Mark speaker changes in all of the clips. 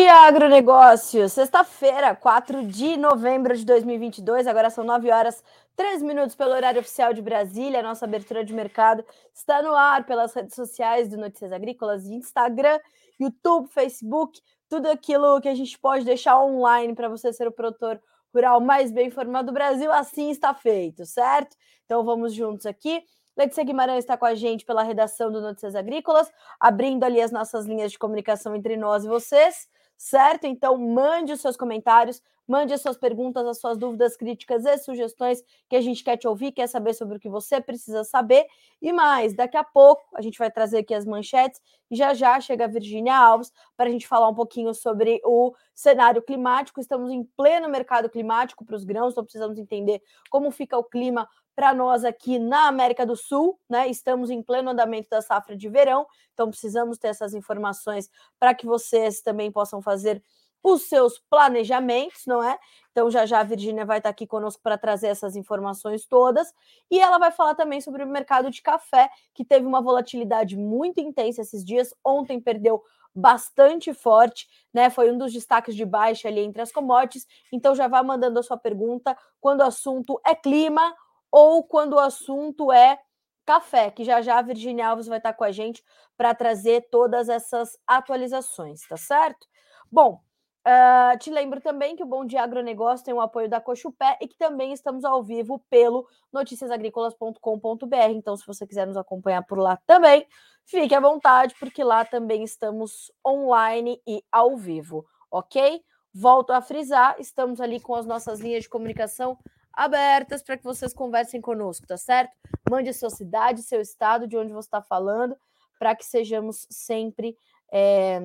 Speaker 1: Dia, agronegócio! Sexta-feira, 4 de novembro de 2022, agora são 9 horas 3 minutos pelo horário oficial de Brasília. Nossa abertura de mercado está no ar pelas redes sociais do Notícias Agrícolas, Instagram, YouTube, Facebook, tudo aquilo que a gente pode deixar online para você ser o produtor rural mais bem informado do Brasil, assim está feito, certo? Então vamos juntos aqui. Letícia Guimarães está com a gente pela redação do Notícias Agrícolas, abrindo ali as nossas linhas de comunicação entre nós e vocês, certo? Então, mande os seus comentários, mande as suas perguntas, as suas dúvidas, críticas e sugestões que a gente quer te ouvir, quer saber sobre o que você precisa saber. E mais, daqui a pouco a gente vai trazer aqui as manchetes e já já chega a Virgínia Alves para a gente falar um pouquinho sobre o cenário climático. Estamos em pleno mercado climático para os grãos, então precisamos entender como fica o clima para nós aqui na América do Sul, né? Estamos em pleno andamento da safra de verão, então precisamos ter essas informações para que vocês também possam fazer os seus planejamentos, não é? Então já já a Virgínia vai estar aqui conosco para trazer essas informações todas e ela vai falar também sobre o mercado de café, que teve uma volatilidade muito intensa esses dias. Ontem perdeu bastante forte, né? Foi um dos destaques de baixa ali entre as commodities. Então já vá mandando a sua pergunta quando o assunto é clima ou quando o assunto é café, que já já a Virginia Alves vai estar com a gente para trazer todas essas atualizações, tá certo? Bom, Uh, te lembro também que o Bom Dia Agronegócio tem o apoio da Cochupé e que também estamos ao vivo pelo noticiasagricolas.com.br. Então, se você quiser nos acompanhar por lá também, fique à vontade, porque lá também estamos online e ao vivo, ok? Volto a frisar, estamos ali com as nossas linhas de comunicação abertas para que vocês conversem conosco, tá certo? Mande sua cidade, seu estado, de onde você está falando, para que sejamos sempre é,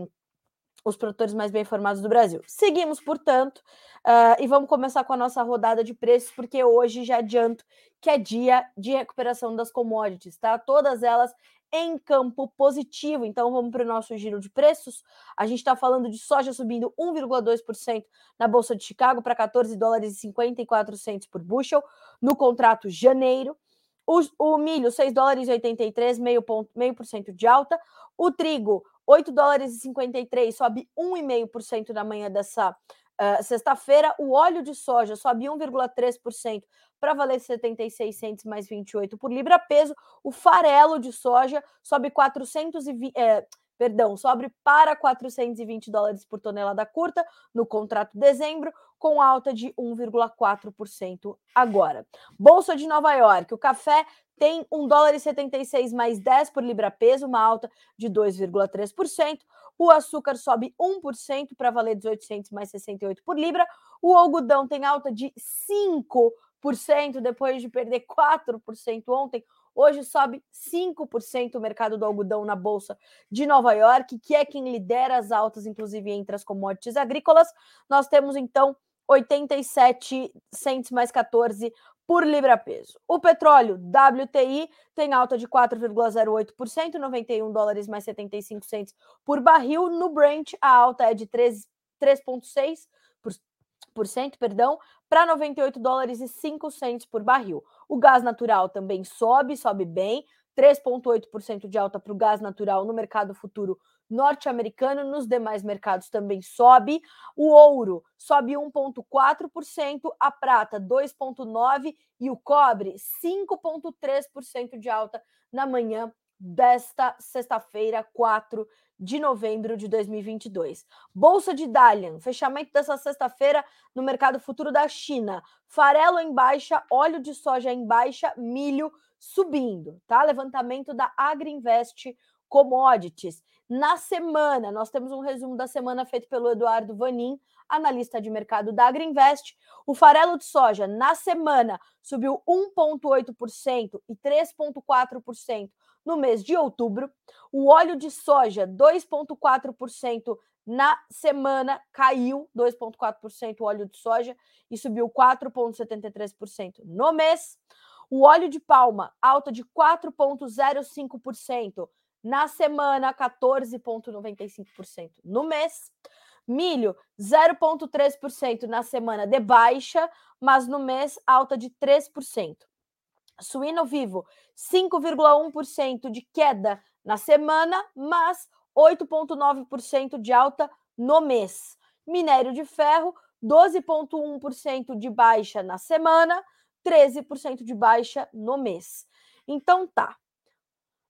Speaker 1: os produtores mais bem informados do Brasil. Seguimos, portanto, uh, e vamos começar com a nossa rodada de preços, porque hoje já adianto que é dia de recuperação das commodities, tá? Todas elas em campo positivo. Então vamos para o nosso giro de preços. A gente está falando de soja subindo 1,2% na Bolsa de Chicago para 14 dólares e 54 centos por bushel no contrato janeiro. O, o milho, 6 dólares e 83, meio, ponto, meio por cento de alta. O trigo, 8 dólares e 53, sobe 1,5% na manhã dessa uh, sexta-feira. O óleo de soja sobe 1,3% para valer 76 centos mais 28 por libra peso. O farelo de soja sobe 420, é, perdão, sobe para 420 dólares por tonelada curta no contrato de dezembro, com alta de 1,4% agora. Bolsa de Nova York, o café tem 1 dólar e 76 mais 10 por libra peso, uma alta de 2,3%. O açúcar sobe 1% para valer 1800 mais 68 por libra. O algodão tem alta de 5 depois de perder 4% ontem. Hoje sobe 5% o mercado do algodão na Bolsa de Nova York, que é quem lidera as altas, inclusive entre as commodities agrícolas. Nós temos então 87 centos mais 14 por libra-peso. O petróleo WTI tem alta de 4,08%, 91 dólares mais 75 centos por barril. No Brent, a alta é de 3,6% por cento, perdão, para 98 dólares e 5 centos por barril. O gás natural também sobe, sobe bem, 3,8% de alta para o gás natural no mercado futuro norte-americano, nos demais mercados também sobe. O ouro sobe 1,4%, a prata 2,9% e o cobre 5,3% de alta na manhã desta sexta-feira, 4 de novembro de 2022. Bolsa de Dalian, fechamento dessa sexta-feira no mercado futuro da China. Farelo em baixa, óleo de soja em baixa, milho subindo, tá? Levantamento da Agriinvest Commodities. Na semana, nós temos um resumo da semana feito pelo Eduardo Vanin, analista de mercado da Agriinvest. O farelo de soja na semana subiu 1,8% e 3,4% no mês de outubro. O óleo de soja, 2,4% na semana, caiu 2,4% o óleo de soja e subiu 4,73% no mês. O óleo de palma, alta de 4,05%. Na semana, 14,95% no mês. Milho, 0,3% na semana de baixa, mas no mês, alta de 3%. Suíno vivo, 5,1% de queda na semana, mas 8,9% de alta no mês. Minério de ferro, 12,1% de baixa na semana, 13% de baixa no mês. Então tá.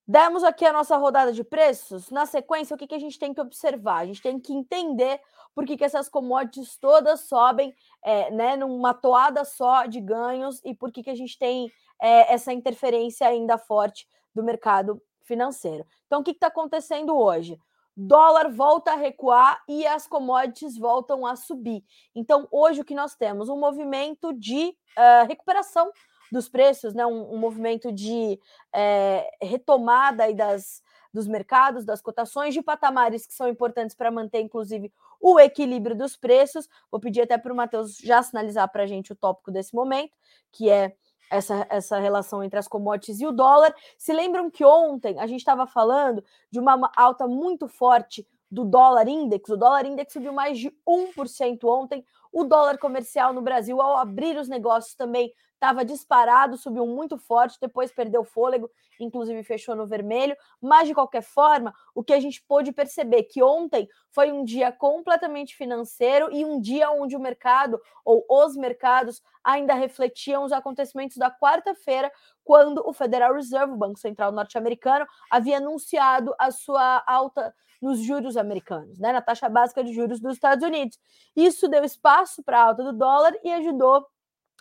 Speaker 1: Demos aqui a nossa rodada de preços. Na sequência, o que, que a gente tem que observar? A gente tem que entender por que, que essas commodities todas sobem é, né, numa toada só de ganhos e por que, que a gente tem é, essa interferência ainda forte do mercado financeiro. Então, o que está acontecendo hoje? Dólar volta a recuar e as commodities voltam a subir. Então, hoje o que nós temos? Um movimento de uh, recuperação dos preços, né? um, um movimento de é, retomada aí das, dos mercados, das cotações, de patamares que são importantes para manter, inclusive, o equilíbrio dos preços. Vou pedir até para o Matheus já sinalizar para a gente o tópico desse momento, que é essa, essa relação entre as commodities e o dólar. Se lembram que ontem a gente estava falando de uma alta muito forte do dólar index, o dólar index subiu mais de 1% ontem. O dólar comercial no Brasil, ao abrir os negócios, também estava disparado, subiu muito forte, depois perdeu fôlego, inclusive fechou no vermelho. Mas, de qualquer forma, o que a gente pôde perceber que ontem foi um dia completamente financeiro e um dia onde o mercado, ou os mercados, ainda refletiam os acontecimentos da quarta-feira, quando o Federal Reserve, o Banco Central norte-americano, havia anunciado a sua alta nos juros americanos, né, na taxa básica de juros dos Estados Unidos. Isso deu espaço para a alta do dólar e ajudou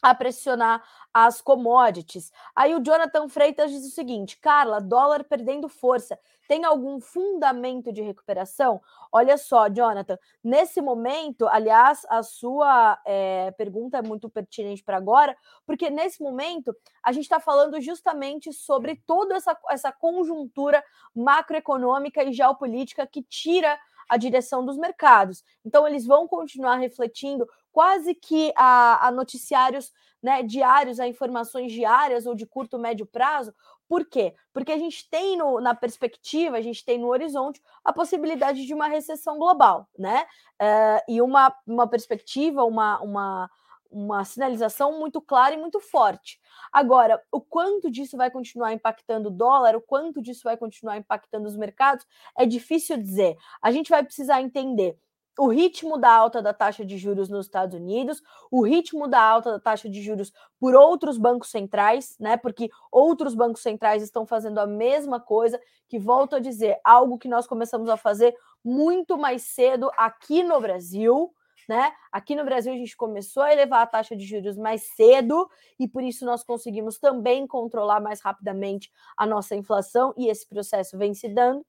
Speaker 1: a pressionar as commodities. Aí o Jonathan Freitas diz o seguinte: Carla, dólar perdendo força, tem algum fundamento de recuperação? Olha só, Jonathan, nesse momento, aliás, a sua é, pergunta é muito pertinente para agora, porque nesse momento a gente está falando justamente sobre toda essa, essa conjuntura macroeconômica e geopolítica que tira a direção dos mercados. Então, eles vão continuar refletindo quase que a, a noticiários né, diários, a informações diárias ou de curto, médio prazo. Por quê? Porque a gente tem no, na perspectiva, a gente tem no horizonte a possibilidade de uma recessão global, né? Uh, e uma, uma perspectiva, uma, uma, uma sinalização muito clara e muito forte. Agora, o quanto disso vai continuar impactando o dólar, o quanto disso vai continuar impactando os mercados, é difícil dizer. A gente vai precisar entender o ritmo da alta da taxa de juros nos Estados Unidos, o ritmo da alta da taxa de juros por outros bancos centrais, né? Porque outros bancos centrais estão fazendo a mesma coisa, que volto a dizer, algo que nós começamos a fazer muito mais cedo aqui no Brasil, né? Aqui no Brasil a gente começou a elevar a taxa de juros mais cedo e por isso nós conseguimos também controlar mais rapidamente a nossa inflação e esse processo vem se dando.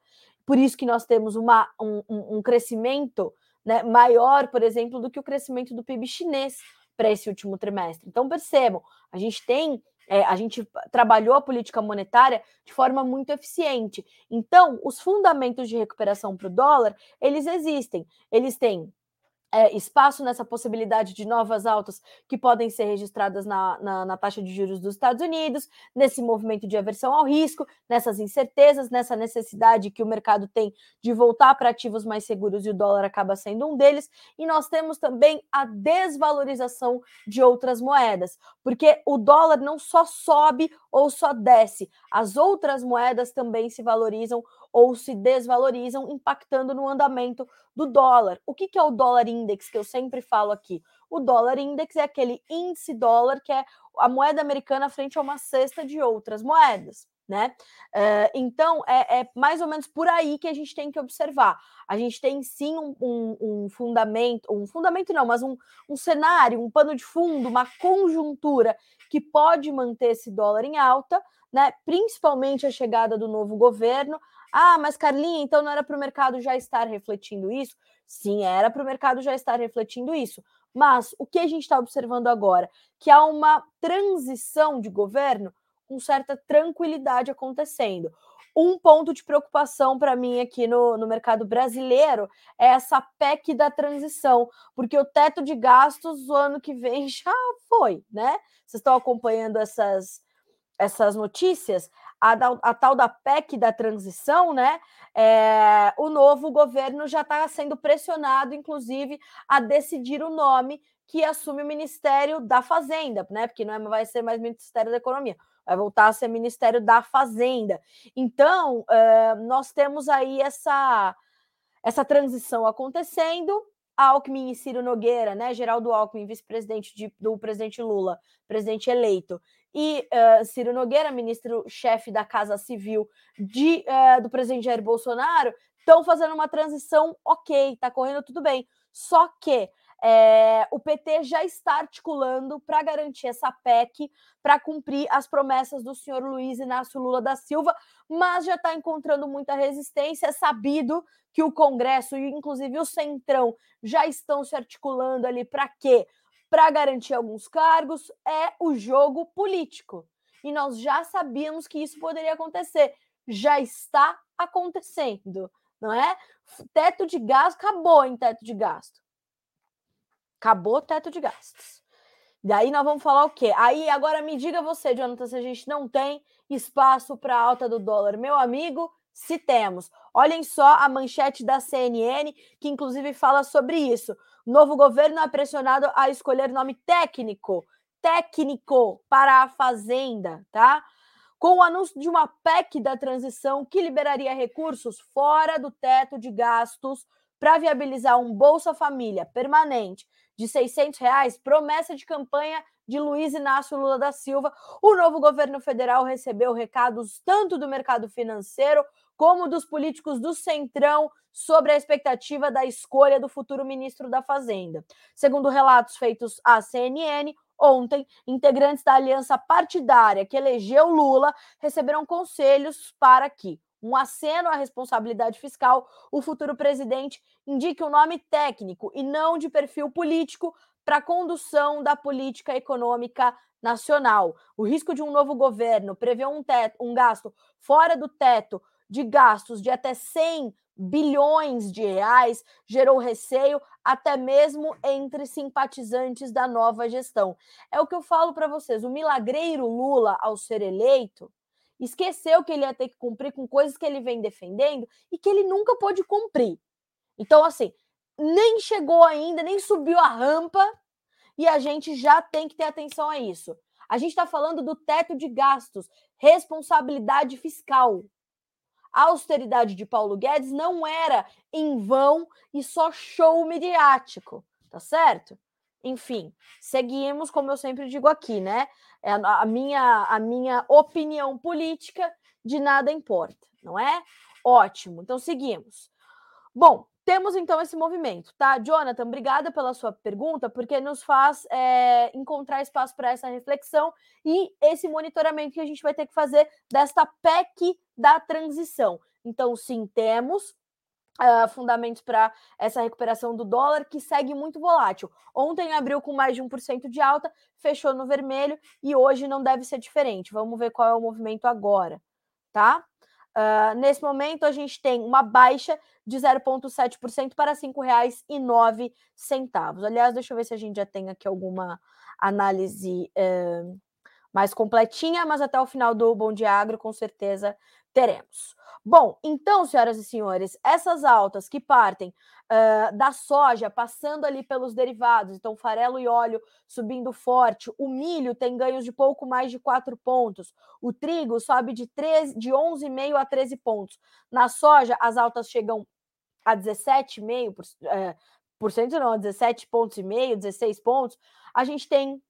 Speaker 1: Por isso que nós temos uma, um, um crescimento né, maior, por exemplo, do que o crescimento do PIB chinês para esse último trimestre. Então percebam, a gente tem é, a gente trabalhou a política monetária de forma muito eficiente. Então, os fundamentos de recuperação para o dólar, eles existem. Eles têm é, espaço nessa possibilidade de novas altas que podem ser registradas na, na, na, taxa de juros dos Estados Unidos, nesse movimento de aversão ao risco, nessas incertezas, nessa necessidade que o mercado tem de voltar para ativos mais seguros e o dólar acaba sendo um deles. E nós temos também a desvalorização de outras moedas, porque o dólar não só sobe ou só desce, as outras moedas também se valorizam ou se desvalorizam, impactando no andamento do dólar. O que, que é o dólar index que eu sempre falo aqui? O dólar index é aquele índice dólar que é a moeda americana frente a uma cesta de outras moedas. Né? Uh, então é, é, mais ou menos por aí que a gente tem que observar. A gente tem sim um, um, um fundamento, um fundamento não, mas um, um, cenário, um pano de fundo, uma conjuntura que pode manter esse dólar em alta, né? Principalmente a chegada do novo governo, ah, mas Carlinha, então não era para o mercado já estar refletindo isso? Sim, era para o mercado já estar refletindo isso. Mas o que a gente está observando agora? Que há uma transição de governo com certa tranquilidade acontecendo. Um ponto de preocupação para mim aqui no, no mercado brasileiro é essa PEC da transição, porque o teto de gastos o ano que vem já foi, né? Vocês estão acompanhando essas, essas notícias? a, a tal da PEC da transição, né? É, o novo governo já está sendo pressionado, inclusive, a decidir o nome que assume o Ministério da Fazenda, né? Porque não é, vai ser mais Ministério da Economia, vai voltar a ser Ministério da Fazenda. Então, é, nós temos aí essa essa transição acontecendo, Alckmin e Ciro Nogueira, né? Geraldo Alckmin, vice-presidente do presidente Lula, presidente eleito, e uh, Ciro Nogueira, ministro-chefe da Casa Civil de, uh, do presidente Jair Bolsonaro, estão fazendo uma transição ok, está correndo tudo bem. Só que é, o PT já está articulando para garantir essa PEC, para cumprir as promessas do senhor Luiz Inácio Lula da Silva, mas já está encontrando muita resistência. É sabido que o Congresso e, inclusive, o Centrão já estão se articulando ali para quê? Para garantir alguns cargos. É o jogo político. E nós já sabíamos que isso poderia acontecer. Já está acontecendo, não é? Teto de gasto, acabou em teto de gasto Acabou o teto de gastos. Daí nós vamos falar o quê? Aí agora me diga você, Jonathan, se a gente não tem espaço para alta do dólar. Meu amigo, se temos. Olhem só a manchete da CNN, que inclusive fala sobre isso. Novo governo é pressionado a escolher nome técnico, técnico para a fazenda, tá? Com o anúncio de uma PEC da transição que liberaria recursos fora do teto de gastos para viabilizar um Bolsa Família permanente de 600 reais, promessa de campanha de Luiz Inácio Lula da Silva, o novo governo federal recebeu recados tanto do mercado financeiro como dos políticos do Centrão sobre a expectativa da escolha do futuro ministro da Fazenda. Segundo relatos feitos à CNN, ontem, integrantes da aliança partidária que elegeu Lula receberam conselhos para que um aceno à responsabilidade fiscal, o futuro presidente indique um nome técnico e não de perfil político para a condução da política econômica nacional. O risco de um novo governo prever um, teto, um gasto fora do teto de gastos de até 100 bilhões de reais gerou receio até mesmo entre simpatizantes da nova gestão. É o que eu falo para vocês, o milagreiro Lula ao ser eleito esqueceu que ele ia ter que cumprir com coisas que ele vem defendendo e que ele nunca pôde cumprir. Então, assim, nem chegou ainda, nem subiu a rampa e a gente já tem que ter atenção a isso. A gente está falando do teto de gastos, responsabilidade fiscal. A austeridade de Paulo Guedes não era em vão e só show midiático, tá certo? Enfim, seguimos, como eu sempre digo aqui, né? É a minha, a minha opinião política de nada importa, não é? Ótimo, então seguimos. Bom, temos então esse movimento, tá? Jonathan, obrigada pela sua pergunta, porque nos faz é, encontrar espaço para essa reflexão e esse monitoramento que a gente vai ter que fazer desta PEC da transição. Então, sim, temos, Uh, fundamentos para essa recuperação do dólar, que segue muito volátil. Ontem abriu com mais de 1% de alta, fechou no vermelho e hoje não deve ser diferente. Vamos ver qual é o movimento agora, tá? Uh, nesse momento, a gente tem uma baixa de 0,7% para R$ 5,09. Aliás, deixa eu ver se a gente já tem aqui alguma análise uh, mais completinha, mas até o final do Bom Dia Agro, com certeza teremos. Bom, então, senhoras e senhores, essas altas que partem uh, da soja, passando ali pelos derivados, então farelo e óleo subindo forte, o milho tem ganhos de pouco mais de 4 pontos, o trigo sobe de, 13, de 11,5 a 13 pontos. Na soja, as altas chegam a 17,5%, por, uh, por cento não, 17 pontos e meio, 16 pontos. A gente tem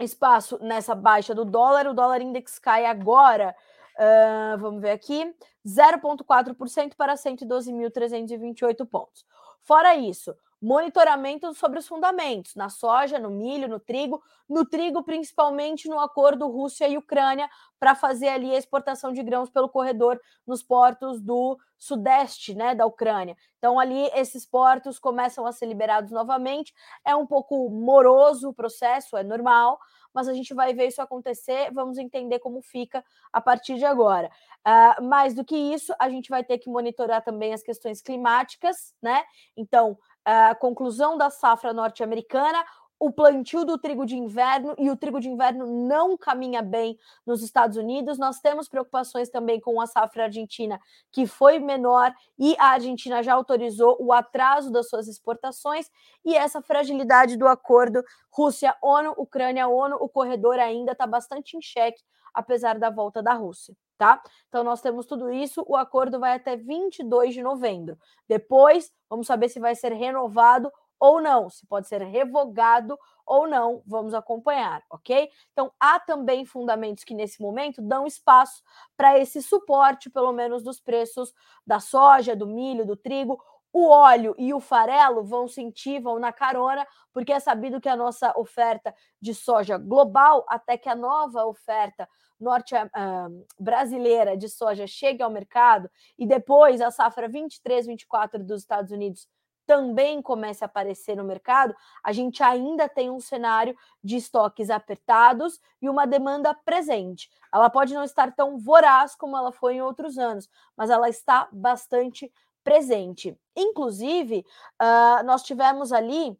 Speaker 1: espaço nessa baixa do dólar, o dólar index cai agora Uh, vamos ver aqui, 0,4% para 112.328 pontos. Fora isso, monitoramento sobre os fundamentos, na soja, no milho, no trigo, no trigo principalmente no acordo Rússia e Ucrânia para fazer ali a exportação de grãos pelo corredor nos portos do sudeste, né, da Ucrânia. Então ali esses portos começam a ser liberados novamente. É um pouco moroso o processo, é normal, mas a gente vai ver isso acontecer, vamos entender como fica a partir de agora. Uh, mais do que isso, a gente vai ter que monitorar também as questões climáticas, né? Então, a conclusão da safra norte-americana, o plantio do trigo de inverno e o trigo de inverno não caminha bem nos Estados Unidos. Nós temos preocupações também com a safra argentina, que foi menor e a Argentina já autorizou o atraso das suas exportações e essa fragilidade do acordo Rússia-ONU, Ucrânia-ONU, o corredor ainda está bastante em xeque, apesar da volta da Rússia, tá? Então nós temos tudo isso, o acordo vai até 22 de novembro. Depois, vamos saber se vai ser renovado ou não, se pode ser revogado ou não, vamos acompanhar, ok? Então, há também fundamentos que nesse momento dão espaço para esse suporte, pelo menos dos preços da soja, do milho, do trigo. O óleo e o farelo vão sentir, vão na carona, porque é sabido que a nossa oferta de soja global, até que a nova oferta norte uh, brasileira de soja chegue ao mercado e depois a safra 23, 24 dos Estados Unidos também comece a aparecer no mercado, a gente ainda tem um cenário de estoques apertados e uma demanda presente. Ela pode não estar tão voraz como ela foi em outros anos, mas ela está bastante presente. Inclusive, uh, nós tivemos ali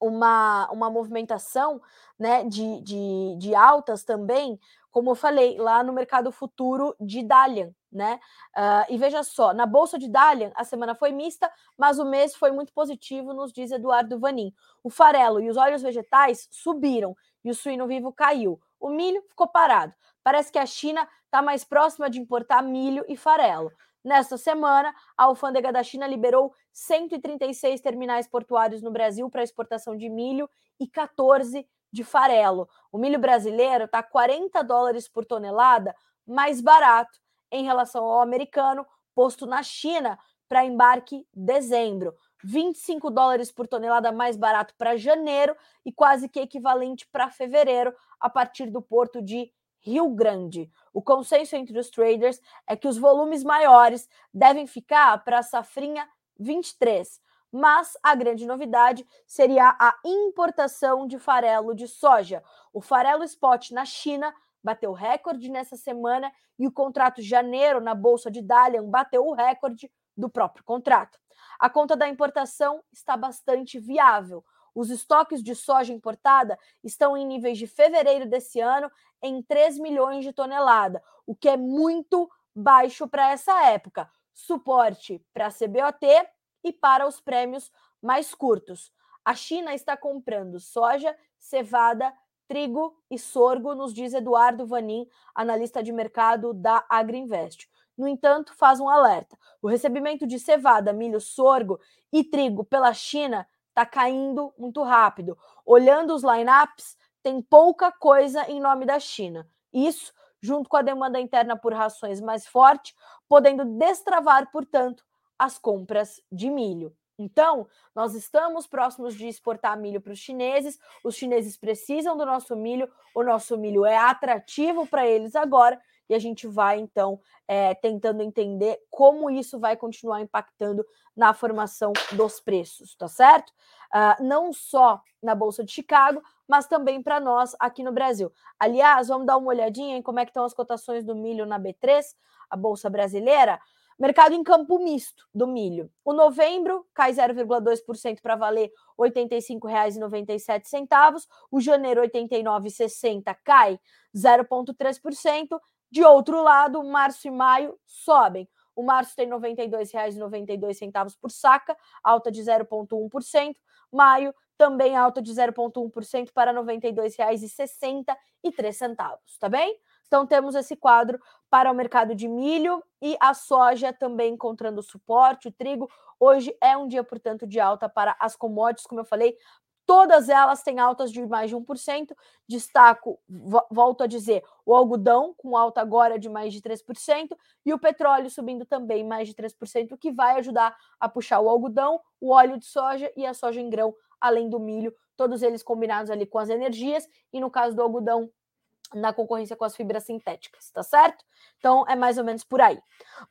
Speaker 1: uma, uma movimentação né, de, de, de altas também, como eu falei, lá no mercado futuro de Dalian, né? Uh, e veja só, na bolsa de Dalian a semana foi mista, mas o mês foi muito positivo, nos diz Eduardo Vanin. O farelo e os óleos vegetais subiram e o suíno vivo caiu. O milho ficou parado. Parece que a China está mais próxima de importar milho e farelo. Nesta semana, a alfândega da China liberou 136 terminais portuários no Brasil para exportação de milho e 14 de farelo. O milho brasileiro está 40 dólares por tonelada mais barato em relação ao americano, posto na China para embarque dezembro. 25 dólares por tonelada mais barato para janeiro e quase que equivalente para fevereiro, a partir do porto de Rio Grande. O consenso entre os traders é que os volumes maiores devem ficar para a safrinha 23, mas a grande novidade seria a importação de farelo de soja. O farelo spot na China bateu recorde nessa semana e o contrato janeiro na bolsa de Dalian bateu o recorde do próprio contrato. A conta da importação está bastante viável. Os estoques de soja importada estão em níveis de fevereiro desse ano em 3 milhões de tonelada, o que é muito baixo para essa época. Suporte para a CBOT e para os prêmios mais curtos. A China está comprando soja, cevada, trigo e sorgo, nos diz Eduardo Vanin, analista de mercado da Agriinvest. No entanto, faz um alerta: o recebimento de cevada, milho, sorgo e trigo pela China está caindo muito rápido. Olhando os lineups, tem pouca coisa em nome da China. Isso, junto com a demanda interna por rações mais forte, podendo destravar, portanto, as compras de milho. Então, nós estamos próximos de exportar milho para os chineses, os chineses precisam do nosso milho, o nosso milho é atrativo para eles agora, e a gente vai, então, é, tentando entender como isso vai continuar impactando na formação dos preços, tá certo? Uh, não só na Bolsa de Chicago, mas também para nós aqui no Brasil. Aliás, vamos dar uma olhadinha em como é que estão as cotações do milho na B3, a Bolsa Brasileira. Mercado em campo misto do milho. O novembro cai 0,2% para valer R$ 85,97. O janeiro 89,60 cai 0,3%. De outro lado, março e maio sobem. O março tem R$ 92,92 por saca, alta de 0,1%. Maio também alta de 0,1% para R$ 92,63, tá bem? Então, temos esse quadro para o mercado de milho e a soja também encontrando suporte. O trigo hoje é um dia, portanto, de alta para as commodities, como eu falei. Todas elas têm altas de mais de 1%. Destaco, volto a dizer, o algodão com alta agora de mais de 3% e o petróleo subindo também mais de 3%, o que vai ajudar a puxar o algodão, o óleo de soja e a soja em grão, além do milho, todos eles combinados ali com as energias e no caso do algodão na concorrência com as fibras sintéticas, tá certo? Então é mais ou menos por aí.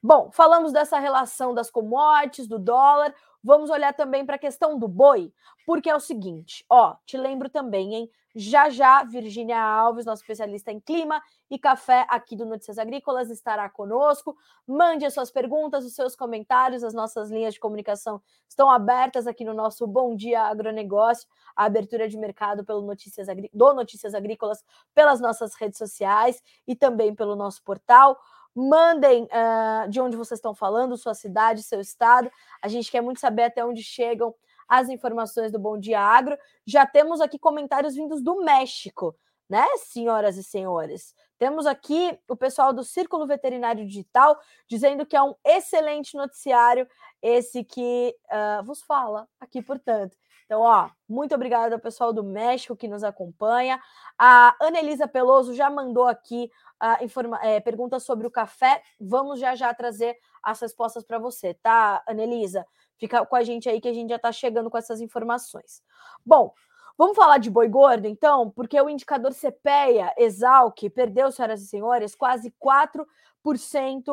Speaker 1: Bom, falamos dessa relação das commodities, do dólar, vamos olhar também para a questão do boi, porque é o seguinte, ó, te lembro também, hein? Já já, Virgínia Alves, nossa especialista em clima e café aqui do Notícias Agrícolas, estará conosco. Mande as suas perguntas, os seus comentários, as nossas linhas de comunicação estão abertas aqui no nosso Bom Dia Agronegócio, a abertura de mercado pelo Notícias Agrí do Notícias Agrícolas pelas nossas redes sociais e também pelo nosso portal. Mandem uh, de onde vocês estão falando, sua cidade, seu estado. A gente quer muito saber até onde chegam as informações do Bom Dia Agro. Já temos aqui comentários vindos do México, né, senhoras e senhores? Temos aqui o pessoal do Círculo Veterinário Digital dizendo que é um excelente noticiário esse que uh, vos fala aqui, portanto. Então, ó, muito obrigada ao pessoal do México que nos acompanha. A Anelisa Peloso já mandou aqui a informa é, perguntas sobre o café. Vamos já já trazer as respostas para você, tá, Anelisa? Fica com a gente aí que a gente já está chegando com essas informações. Bom, vamos falar de boi gordo, então, porque o indicador CPEA, Exalc, perdeu, senhoras e senhores, quase 4%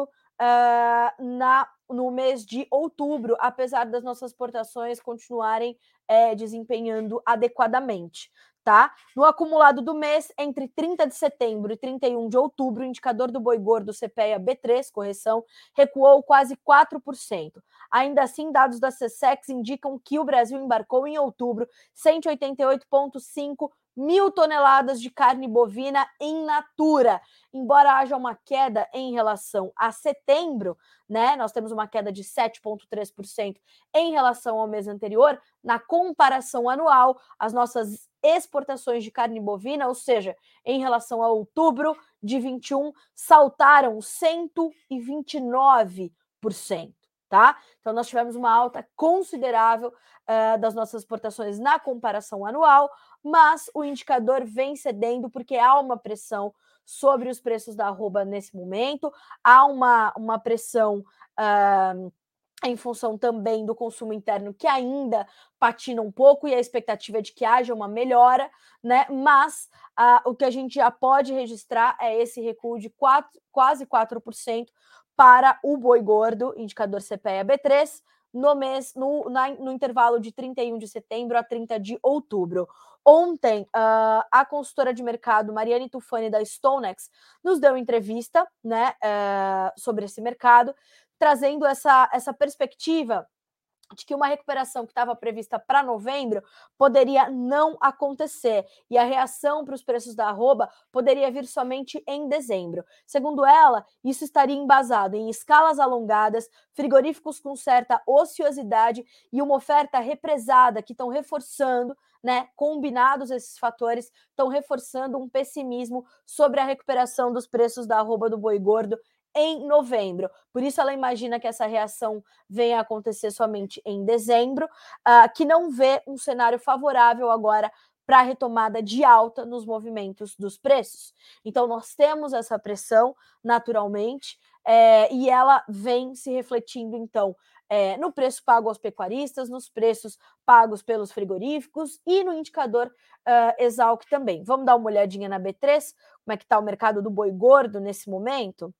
Speaker 1: uh, na, no mês de outubro, apesar das nossas exportações continuarem é, desempenhando adequadamente tá? No acumulado do mês, entre 30 de setembro e 31 de outubro, o indicador do boi gordo CPEA B3, correção, recuou quase 4%. Ainda assim, dados da CSEX indicam que o Brasil embarcou em outubro 188,5 mil toneladas de carne bovina em natura. Embora haja uma queda em relação a setembro, né? Nós temos uma queda de 7,3% em relação ao mês anterior. Na comparação anual, as nossas exportações de carne bovina, ou seja, em relação a outubro de 21, saltaram 129%, tá? Então nós tivemos uma alta considerável uh, das nossas exportações na comparação anual, mas o indicador vem cedendo porque há uma pressão sobre os preços da arroba nesse momento, há uma, uma pressão uh, em função também do consumo interno que ainda patina um pouco e a expectativa é de que haja uma melhora, né? Mas uh, o que a gente já pode registrar é esse recuo de quatro, quase 4% para o boi gordo, indicador CPEA B3, no mês, no, na, no intervalo de 31 de setembro a 30 de outubro. Ontem, uh, a consultora de mercado Mariane Tufani da StoneX nos deu entrevista né, uh, sobre esse mercado, trazendo essa, essa perspectiva de que uma recuperação que estava prevista para novembro poderia não acontecer e a reação para os preços da arroba poderia vir somente em dezembro. Segundo ela, isso estaria embasado em escalas alongadas, frigoríficos com certa ociosidade e uma oferta represada que estão reforçando, né, combinados esses fatores, estão reforçando um pessimismo sobre a recuperação dos preços da arroba do boi gordo em novembro. Por isso, ela imagina que essa reação venha a acontecer somente em dezembro, uh, que não vê um cenário favorável agora para a retomada de alta nos movimentos dos preços. Então, nós temos essa pressão naturalmente, é, e ela vem se refletindo, então, é, no preço pago aos pecuaristas, nos preços pagos pelos frigoríficos e no indicador uh, Exalc também. Vamos dar uma olhadinha na B3, como é que está o mercado do boi gordo nesse momento?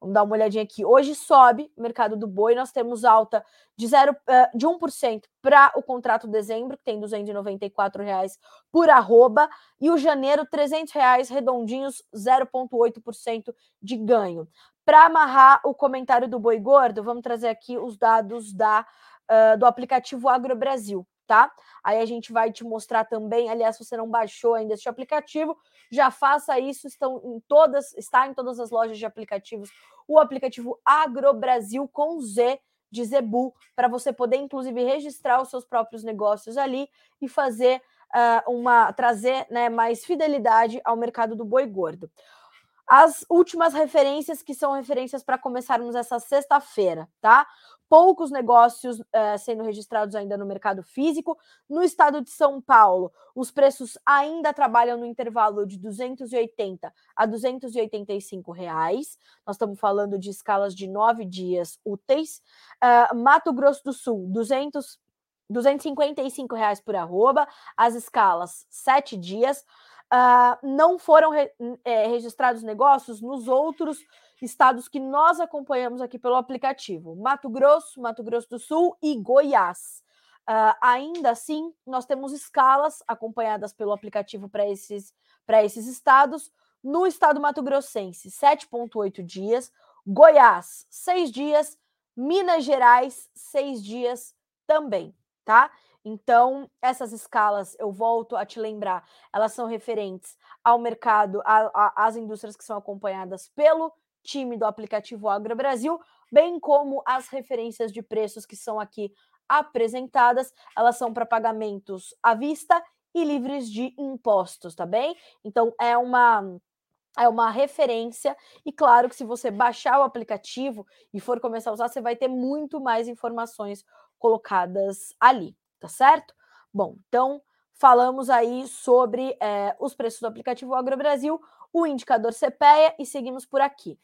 Speaker 1: Vamos dar uma olhadinha aqui. Hoje sobe o mercado do boi, nós temos alta de, zero, uh, de 1% para o contrato de dezembro, que tem 294 reais por arroba, e o janeiro, 300 reais redondinhos, 0,8% de ganho. Para amarrar o comentário do boi gordo, vamos trazer aqui os dados da, uh, do aplicativo Agro Brasil tá? Aí a gente vai te mostrar também, aliás, se você não baixou ainda este aplicativo, já faça isso, estão em todas, está em todas as lojas de aplicativos, o aplicativo Agro Brasil com Z de Zebu, para você poder inclusive registrar os seus próprios negócios ali e fazer uh, uma trazer né, mais fidelidade ao mercado do boi gordo. As últimas referências que são referências para começarmos essa sexta-feira, tá? poucos negócios uh, sendo registrados ainda no mercado físico. No estado de São Paulo, os preços ainda trabalham no intervalo de 280 a 285 reais. Nós estamos falando de escalas de nove dias úteis. Uh, Mato Grosso do Sul, 200 255 reais por arroba, as escalas sete dias. Uh, não foram re, é, registrados negócios nos outros estados que nós acompanhamos aqui pelo aplicativo: Mato Grosso, Mato Grosso do Sul e Goiás. Uh, ainda assim, nós temos escalas acompanhadas pelo aplicativo para esses, esses estados. No estado Mato Grossense, 7,8 dias. Goiás, 6 dias. Minas Gerais, 6 dias também, tá? Então, essas escalas, eu volto a te lembrar, elas são referentes ao mercado, às indústrias que são acompanhadas pelo time do aplicativo Agro Brasil, bem como as referências de preços que são aqui apresentadas, elas são para pagamentos à vista e livres de impostos, tá bem? Então, é uma é uma referência e claro que se você baixar o aplicativo e for começar a usar, você vai ter muito mais informações colocadas ali, tá certo? Bom, então falamos aí sobre é, os preços do aplicativo Agro Brasil, o indicador CPEA e seguimos por aqui.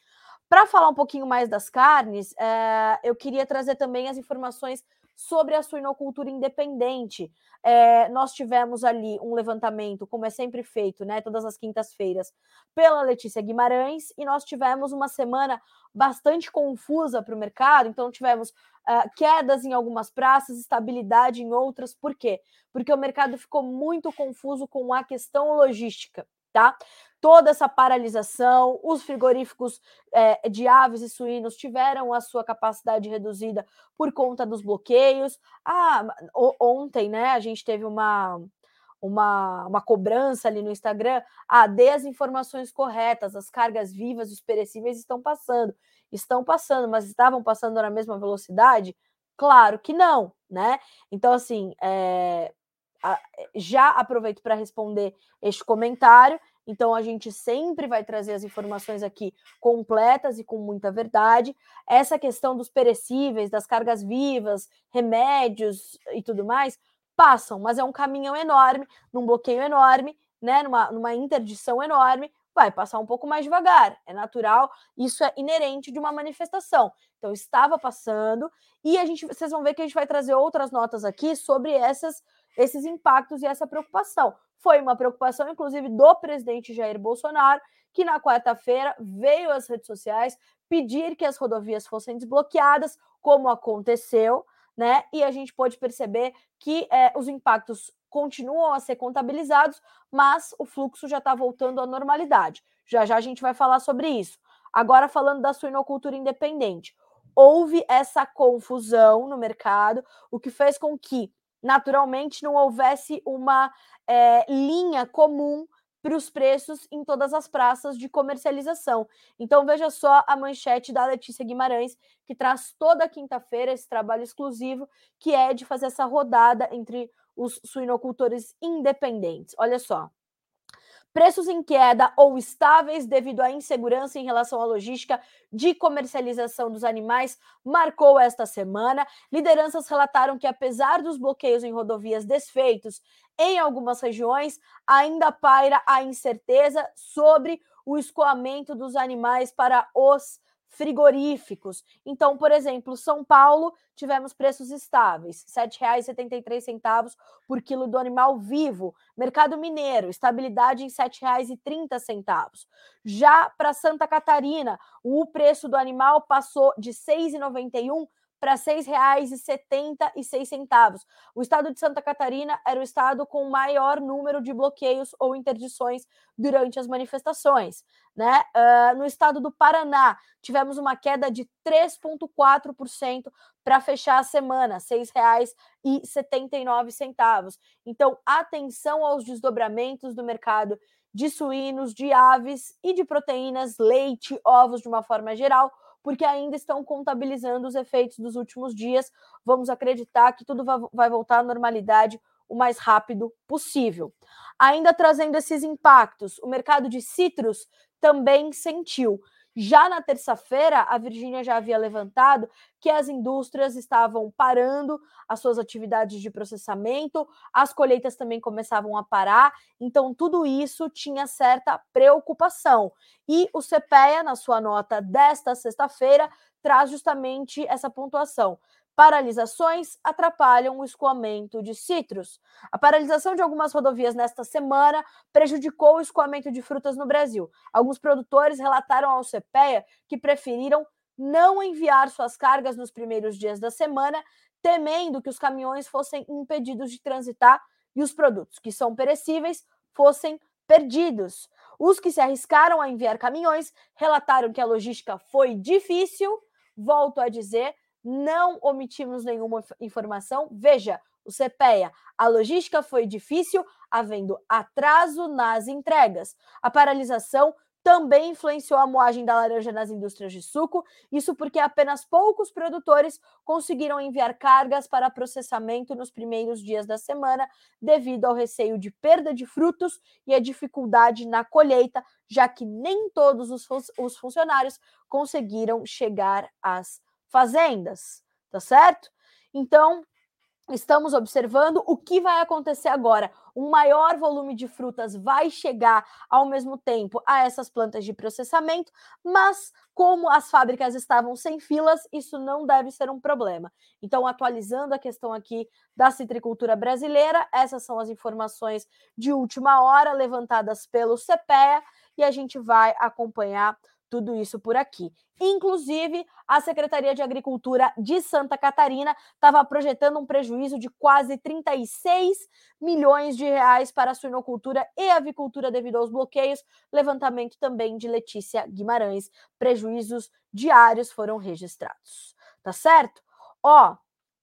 Speaker 1: Para falar um pouquinho mais das carnes, é, eu queria trazer também as informações sobre a suinocultura independente. É, nós tivemos ali um levantamento, como é sempre feito, né, todas as quintas-feiras, pela Letícia Guimarães, e nós tivemos uma semana bastante confusa para o mercado, então tivemos uh, quedas em algumas praças, estabilidade em outras. Por quê? Porque o mercado ficou muito confuso com a questão logística, tá? Toda essa paralisação, os frigoríficos é, de aves e suínos tiveram a sua capacidade reduzida por conta dos bloqueios. Ah, ontem, né, a gente teve uma, uma, uma cobrança ali no Instagram, ah, dê as informações corretas, as cargas vivas, os perecíveis estão passando. Estão passando, mas estavam passando na mesma velocidade? Claro que não, né? Então, assim, é, já aproveito para responder este comentário. Então, a gente sempre vai trazer as informações aqui completas e com muita verdade. Essa questão dos perecíveis, das cargas vivas, remédios e tudo mais, passam, mas é um caminhão enorme, num bloqueio enorme, né, numa, numa interdição enorme, vai passar um pouco mais devagar, é natural, isso é inerente de uma manifestação. Então estava passando e a gente, vocês vão ver que a gente vai trazer outras notas aqui sobre essas, esses impactos e essa preocupação. Foi uma preocupação, inclusive, do presidente Jair Bolsonaro, que na quarta-feira veio às redes sociais pedir que as rodovias fossem desbloqueadas, como aconteceu, né? E a gente pode perceber que é, os impactos continuam a ser contabilizados, mas o fluxo já está voltando à normalidade. Já já a gente vai falar sobre isso. Agora, falando da suinocultura independente, houve essa confusão no mercado, o que fez com que, naturalmente, não houvesse uma é, linha comum para os preços em todas as praças de comercialização. Então veja só a manchete da Letícia Guimarães, que traz toda quinta-feira esse trabalho exclusivo, que é de fazer essa rodada entre os suinocultores independentes. Olha só. Preços em queda ou estáveis devido à insegurança em relação à logística de comercialização dos animais marcou esta semana. Lideranças relataram que, apesar dos bloqueios em rodovias desfeitos em algumas regiões, ainda paira a incerteza sobre o escoamento dos animais para os frigoríficos. Então, por exemplo, São Paulo, tivemos preços estáveis, R$ 7,73 por quilo do animal vivo. Mercado Mineiro, estabilidade em R$ 7,30. Já para Santa Catarina, o preço do animal passou de R$ 6,91 para R$ 6,76. O estado de Santa Catarina era o estado com maior número de bloqueios ou interdições durante as manifestações. Né? Uh, no estado do Paraná, tivemos uma queda de 3,4% para fechar a semana, R$ 6,79. Então, atenção aos desdobramentos do mercado de suínos, de aves e de proteínas, leite, ovos de uma forma geral, porque ainda estão contabilizando os efeitos dos últimos dias. Vamos acreditar que tudo vai voltar à normalidade o mais rápido possível. Ainda trazendo esses impactos, o mercado de citros também sentiu. Já na terça-feira, a Virgínia já havia levantado que as indústrias estavam parando as suas atividades de processamento, as colheitas também começavam a parar, então tudo isso tinha certa preocupação. E o CPEA, na sua nota desta sexta-feira, traz justamente essa pontuação. Paralisações atrapalham o escoamento de citros. A paralisação de algumas rodovias nesta semana prejudicou o escoamento de frutas no Brasil. Alguns produtores relataram ao CPEA que preferiram não enviar suas cargas nos primeiros dias da semana, temendo que os caminhões fossem impedidos de transitar e os produtos que são perecíveis fossem perdidos. Os que se arriscaram a enviar caminhões relataram que a logística foi difícil, volto a dizer, não omitimos nenhuma informação. Veja, o CPEA, a logística foi difícil, havendo atraso nas entregas. A paralisação também influenciou a moagem da laranja nas indústrias de suco, isso porque apenas poucos produtores conseguiram enviar cargas para processamento nos primeiros dias da semana, devido ao receio de perda de frutos e a dificuldade na colheita, já que nem todos os, os funcionários conseguiram chegar às fazendas, tá certo? Então, estamos observando o que vai acontecer agora. Um maior volume de frutas vai chegar ao mesmo tempo a essas plantas de processamento, mas como as fábricas estavam sem filas, isso não deve ser um problema. Então, atualizando a questão aqui da citricultura brasileira, essas são as informações de última hora levantadas pelo CPEA e a gente vai acompanhar tudo isso por aqui. Inclusive, a Secretaria de Agricultura de Santa Catarina estava projetando um prejuízo de quase 36 milhões de reais para a suinocultura e avicultura devido aos bloqueios. Levantamento também de Letícia Guimarães. Prejuízos diários foram registrados. Tá certo? Ó,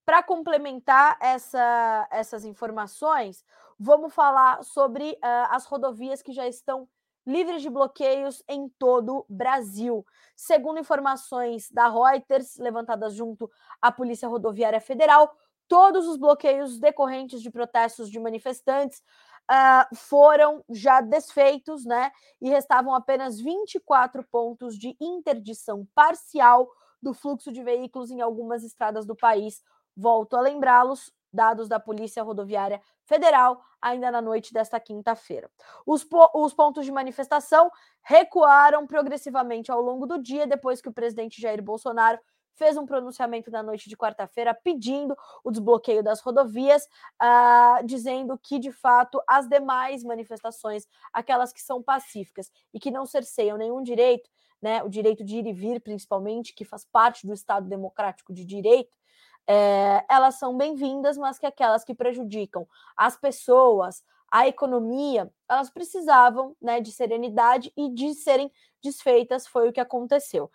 Speaker 1: para complementar essa, essas informações, vamos falar sobre uh, as rodovias que já estão livres de bloqueios em todo o Brasil. Segundo informações da Reuters, levantadas junto à Polícia Rodoviária Federal, todos os bloqueios decorrentes de protestos de manifestantes uh, foram já desfeitos, né? E restavam apenas 24 pontos de interdição parcial do fluxo de veículos em algumas estradas do país. Volto a lembrá-los, dados da Polícia Rodoviária Federal, ainda na noite desta quinta-feira. Os, po os pontos de manifestação recuaram progressivamente ao longo do dia, depois que o presidente Jair Bolsonaro fez um pronunciamento na noite de quarta-feira pedindo o desbloqueio das rodovias, uh, dizendo que, de fato, as demais manifestações, aquelas que são pacíficas e que não cerceiam nenhum direito, né, o direito de ir e vir, principalmente, que faz parte do Estado Democrático de Direito, é, elas são bem-vindas, mas que aquelas que prejudicam as pessoas, a economia, elas precisavam né, de serenidade e de serem desfeitas, foi o que aconteceu.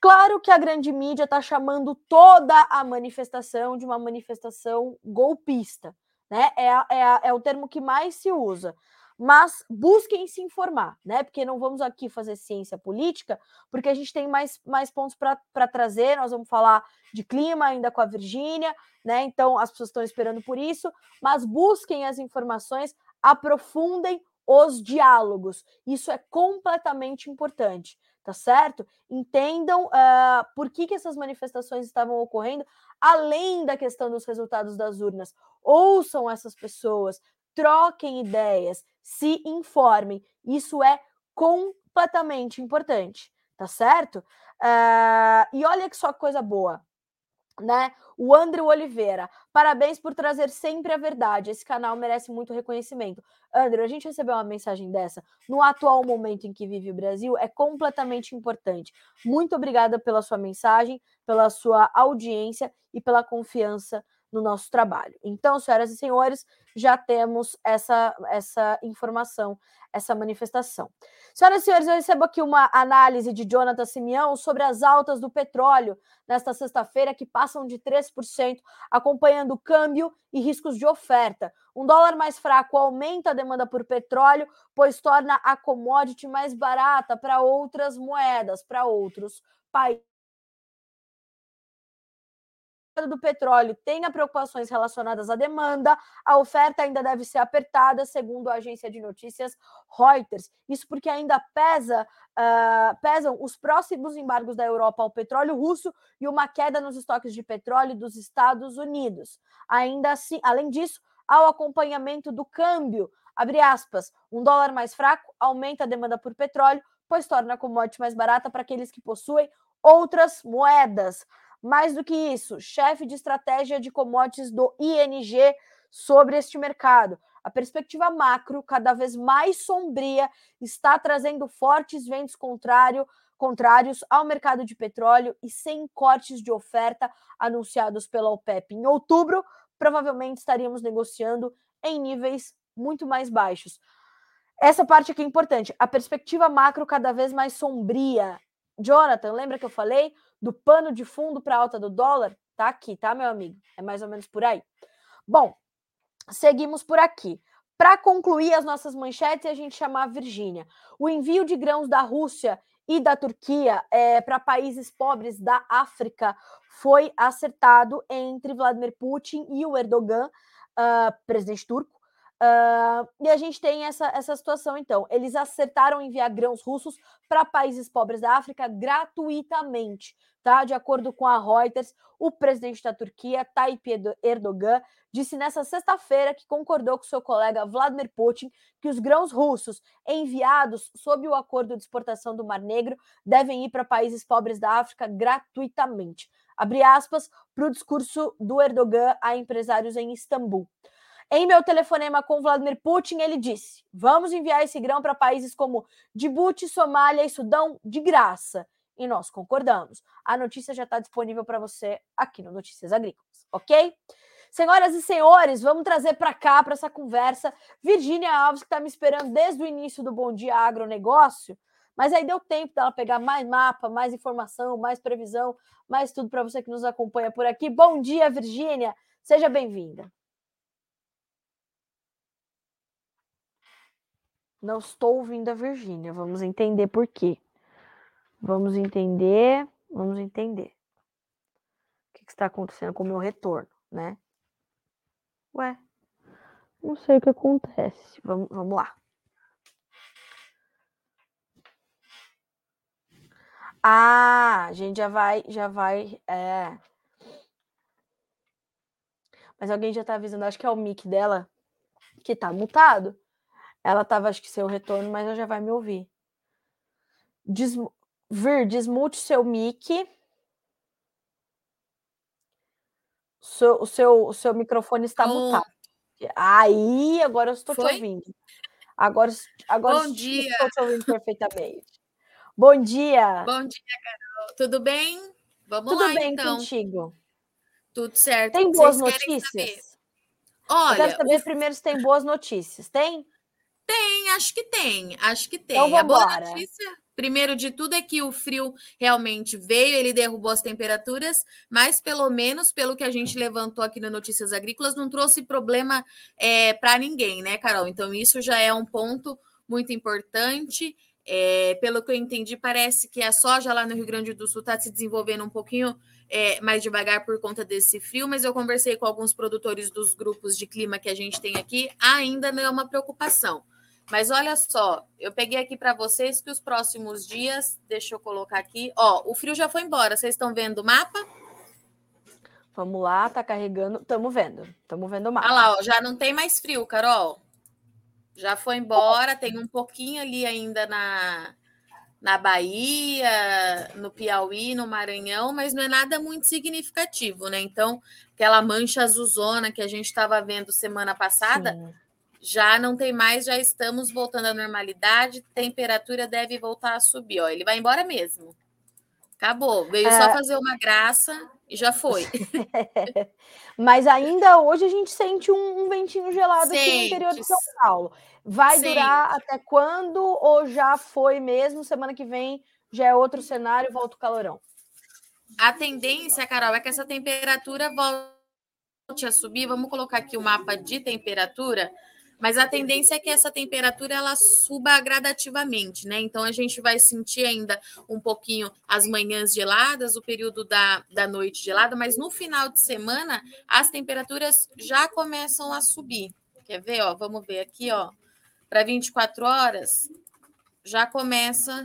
Speaker 1: Claro que a grande mídia está chamando toda a manifestação de uma manifestação golpista, né? É, é, é o termo que mais se usa mas busquem se informar, né? Porque não vamos aqui fazer ciência política, porque a gente tem mais, mais pontos para trazer. Nós vamos falar de clima ainda com a Virgínia, né? Então as pessoas estão esperando por isso, mas busquem as informações, aprofundem os diálogos. Isso é completamente importante, tá certo? Entendam uh, por que, que essas manifestações estavam ocorrendo, além da questão dos resultados das urnas. Ouçam essas pessoas, troquem ideias, se informem. Isso é completamente importante, tá certo? Uh, e olha que só coisa boa, né? O Andrew Oliveira, parabéns por trazer sempre a verdade. Esse canal merece muito reconhecimento. Andrew, a gente recebeu uma mensagem dessa no atual momento em que vive o Brasil, é completamente importante. Muito obrigada pela sua mensagem, pela sua audiência e pela confiança no nosso trabalho. Então, senhoras e senhores, já temos essa, essa informação, essa manifestação. Senhoras e senhores, eu recebo aqui uma análise de Jonathan Simeão sobre as altas do petróleo nesta sexta-feira, que passam de 3%, acompanhando câmbio e riscos de oferta. Um dólar mais fraco aumenta a demanda por petróleo, pois torna a commodity mais barata para outras moedas, para outros países do petróleo tenha preocupações relacionadas à demanda, a oferta ainda deve ser apertada, segundo a agência de notícias Reuters. Isso porque ainda pesa, uh, pesam os próximos embargos da Europa ao petróleo russo e uma queda nos estoques de petróleo dos Estados Unidos. Ainda assim, além disso, ao acompanhamento do câmbio, abre aspas, um dólar mais fraco aumenta a demanda por petróleo, pois torna a commodity mais barata para aqueles que possuem outras moedas. Mais do que isso, chefe de estratégia de commodities do ING sobre este mercado. A perspectiva macro, cada vez mais sombria, está trazendo fortes ventos contrário, contrários ao mercado de petróleo e sem cortes de oferta anunciados pela OPEP. Em outubro, provavelmente estaríamos negociando em níveis muito mais baixos. Essa parte aqui é importante. A perspectiva macro cada vez mais sombria. Jonathan, lembra que eu falei? Do pano de fundo para alta do dólar, tá aqui, tá, meu amigo? É mais ou menos por aí. Bom, seguimos por aqui. Para concluir as nossas manchetes a gente chamar a Virgínia, o envio de grãos da Rússia e da Turquia é, para países pobres da África foi acertado entre Vladimir Putin e o Erdogan, uh, presidente turco. Uh, e a gente tem essa, essa situação, então. Eles acertaram enviar grãos russos para países pobres da África gratuitamente, tá? De acordo com a Reuters, o presidente da Turquia, Tayyip Erdogan, disse nessa sexta-feira que concordou com seu colega Vladimir Putin que os grãos russos enviados sob o acordo de exportação do Mar Negro devem ir para países pobres da África gratuitamente. Abre aspas para o discurso do Erdogan a empresários em Istambul. Em meu telefonema com Vladimir Putin, ele disse: vamos enviar esse grão para países como Djibouti, Somália e Sudão de graça. E nós concordamos. A notícia já está disponível para você aqui no Notícias Agrícolas, ok? Senhoras e senhores, vamos trazer para cá, para essa conversa, Virgínia Alves, que está me esperando desde o início do Bom Dia Agronegócio, mas aí deu tempo dela pegar mais mapa, mais informação, mais previsão, mais tudo para você que nos acompanha por aqui. Bom dia, Virgínia, seja bem-vinda. Não estou ouvindo a Virgínia. Vamos entender por quê. Vamos entender. Vamos entender. O que, que está acontecendo com o meu retorno, né? Ué, não sei o que acontece. Vamos, vamos lá. Ah, a gente já vai, já vai. É... Mas alguém já tá avisando, acho que é o mic dela que tá mutado. Ela tava, acho que, seu retorno, mas ela já vai me ouvir. Des... Vir, desmute seu mic. O seu, o seu, o seu microfone está oh. mutado. Aí, agora eu estou Foi? te ouvindo. Agora, agora
Speaker 2: Bom dia.
Speaker 1: estou te ouvindo perfeitamente. Bom dia.
Speaker 2: Bom dia, Carol. Tudo bem?
Speaker 1: Vamos Tudo lá, bem então. contigo?
Speaker 2: Tudo certo.
Speaker 1: Tem boas notícias? Olha, eu quero saber o... primeiro se tem boas notícias. Tem?
Speaker 2: Tem, acho que tem, acho que tem. Então, a boa notícia, primeiro de tudo, é que o frio realmente veio, ele derrubou as temperaturas, mas pelo menos, pelo que a gente levantou aqui no Notícias Agrícolas, não trouxe problema é, para ninguém, né, Carol? Então, isso já é um ponto muito importante. É, pelo que eu entendi, parece que a soja lá no Rio Grande do Sul está se desenvolvendo um pouquinho é, mais devagar por conta desse frio, mas eu conversei com alguns produtores dos grupos de clima que a gente tem aqui, ainda não é uma preocupação. Mas olha só, eu peguei aqui para vocês que os próximos dias, deixa eu colocar aqui, ó, o frio já foi embora. Vocês estão vendo o mapa?
Speaker 1: Vamos lá, tá carregando. Estamos vendo. Estamos vendo o mapa.
Speaker 2: Olha lá, ó, já não tem mais frio, Carol. Já foi embora, tem um pouquinho ali ainda na na Bahia, no Piauí, no Maranhão, mas não é nada muito significativo, né? Então, aquela mancha azulzona que a gente estava vendo semana passada, Sim já não tem mais, já estamos voltando à normalidade, temperatura deve voltar a subir. Ó, ele vai embora mesmo. Acabou, veio é... só fazer uma graça e já foi.
Speaker 1: Mas ainda hoje a gente sente um, um ventinho gelado sente. aqui no interior de São Paulo. Vai sente. durar até quando ou já foi mesmo? Semana que vem já é outro cenário, volta o calorão.
Speaker 2: A tendência, Carol, é que essa temperatura volte a subir. Vamos colocar aqui o mapa de temperatura mas a tendência é que essa temperatura ela suba gradativamente, né? Então a gente vai sentir ainda um pouquinho as manhãs geladas, o período da, da noite gelada, mas no final de semana as temperaturas já começam a subir. Quer ver? Ó, vamos ver aqui, ó. Para 24 horas já começa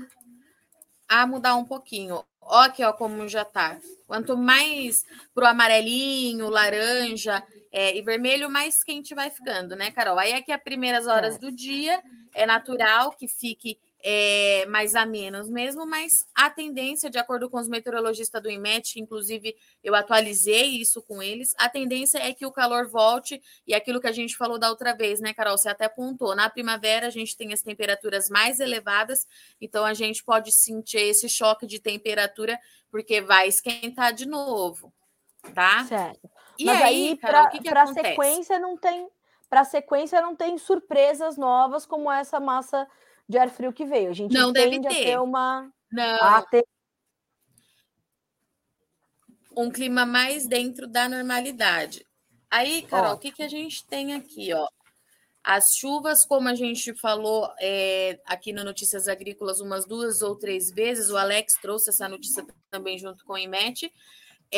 Speaker 2: a mudar um pouquinho. Ó, aqui, ó, como já tá. Quanto mais pro amarelinho, laranja, é, e vermelho, mais quente vai ficando, né, Carol? Aí aqui, as primeiras horas é. do dia, é natural que fique é, mais a menos mesmo, mas a tendência, de acordo com os meteorologistas do IMET, inclusive eu atualizei isso com eles, a tendência é que o calor volte e aquilo que a gente falou da outra vez, né, Carol? Você até apontou. Na primavera a gente tem as temperaturas mais elevadas, então a gente pode sentir esse choque de temperatura, porque vai esquentar de novo, tá?
Speaker 1: Certo. E Mas aí, aí para a sequência não tem para sequência não tem surpresas novas como essa massa de ar frio que veio. A gente
Speaker 2: não deve ter.
Speaker 1: ter uma
Speaker 2: não. Ter... um clima mais dentro da normalidade. Aí, Carol, ó. o que, que a gente tem aqui, ó? As chuvas, como a gente falou é, aqui no Notícias Agrícolas umas duas ou três vezes, o Alex trouxe essa notícia também junto com o IMET,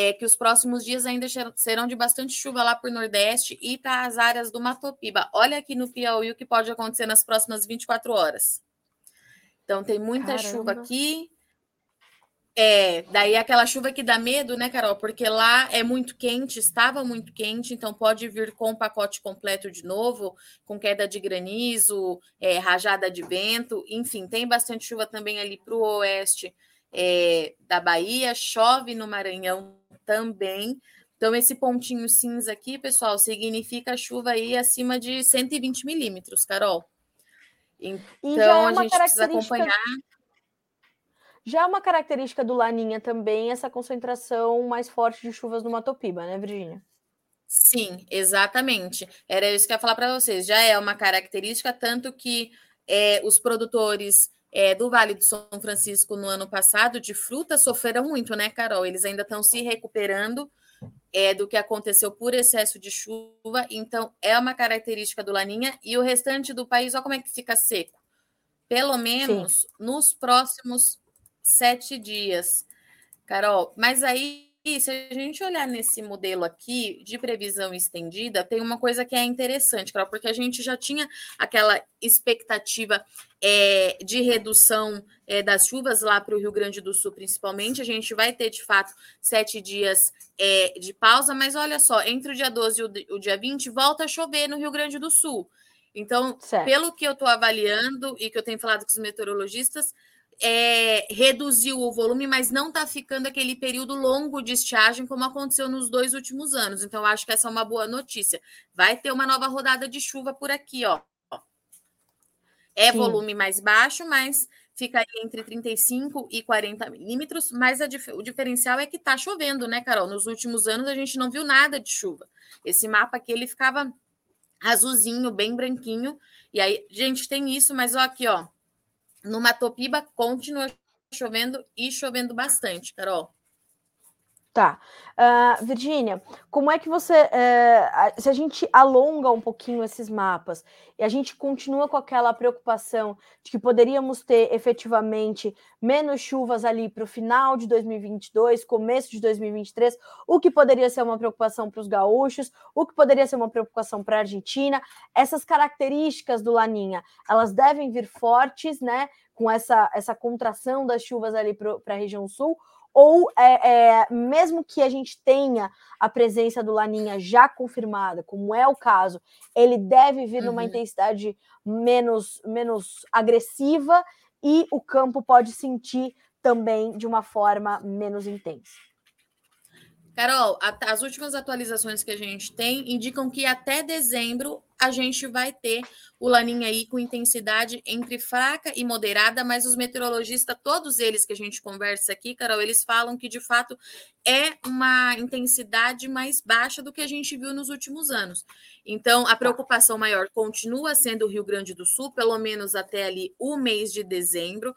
Speaker 2: é que os próximos dias ainda serão de bastante chuva lá para o Nordeste e para as áreas do Matopiba. Olha aqui no Piauí o que pode acontecer nas próximas 24 horas. Então, tem muita Caramba. chuva aqui, é, daí aquela chuva que dá medo, né, Carol? Porque lá é muito quente, estava muito quente, então pode vir com o pacote completo de novo, com queda de granizo, é, rajada de vento, enfim, tem bastante chuva também ali para o oeste é, da Bahia, chove no Maranhão também. Então, esse pontinho cinza aqui, pessoal, significa chuva aí acima de 120 milímetros, Carol. Então, é a gente precisa acompanhar.
Speaker 1: Já é uma característica do Laninha também essa concentração mais forte de chuvas no Matopiba, né, Virginia?
Speaker 2: Sim, exatamente. Era isso que eu ia falar para vocês. Já é uma característica, tanto que é, os produtores é, do Vale do São Francisco no ano passado de fruta sofreram muito, né, Carol? Eles ainda estão se recuperando é, do que aconteceu por excesso de chuva. Então, é uma característica do Laninha. E o restante do país, olha como é que fica seco. Pelo menos Sim. nos próximos sete dias. Carol, mas aí, se a gente olhar nesse modelo aqui de previsão estendida, tem uma coisa que é interessante, Carol, porque a gente já tinha aquela expectativa é, de redução é, das chuvas lá para o Rio Grande do Sul, principalmente. A gente vai ter, de fato, sete dias é, de pausa, mas olha só, entre o dia 12 e o, o dia 20, volta a chover no Rio Grande do Sul. Então, certo. pelo que eu estou avaliando e que eu tenho falado com os meteorologistas, é, reduziu o volume, mas não está ficando aquele período longo de estiagem como aconteceu nos dois últimos anos. Então, acho que essa é uma boa notícia. Vai ter uma nova rodada de chuva por aqui, ó. É Sim. volume mais baixo, mas fica entre 35 e 40 milímetros. Mas dif o diferencial é que está chovendo, né, Carol? Nos últimos anos a gente não viu nada de chuva. Esse mapa aqui ele ficava azulzinho, bem branquinho. E aí, gente, tem isso, mas ó, aqui, ó no Matopiba continua chovendo e chovendo bastante, Carol.
Speaker 1: Tá. Uh, Virgínia, como é que você. Uh, se a gente alonga um pouquinho esses mapas e a gente continua com aquela preocupação de que poderíamos ter efetivamente menos chuvas ali para o final de 2022, começo de 2023, o que poderia ser uma preocupação para os gaúchos, o que poderia ser uma preocupação para a Argentina, essas características do Laninha, elas devem vir fortes, né? Com essa, essa contração das chuvas ali para a região sul, ou é, é, mesmo que a gente tenha a presença do Laninha já confirmada, como é o caso, ele deve vir uhum. numa intensidade menos, menos agressiva e o campo pode sentir também de uma forma menos intensa.
Speaker 2: Carol, as últimas atualizações que a gente tem indicam que até dezembro a gente vai ter o laninha aí com intensidade entre fraca e moderada, mas os meteorologistas, todos eles que a gente conversa aqui, Carol, eles falam que de fato é uma intensidade mais baixa do que a gente viu nos últimos anos. Então, a preocupação maior continua sendo o Rio Grande do Sul, pelo menos até ali o mês de dezembro.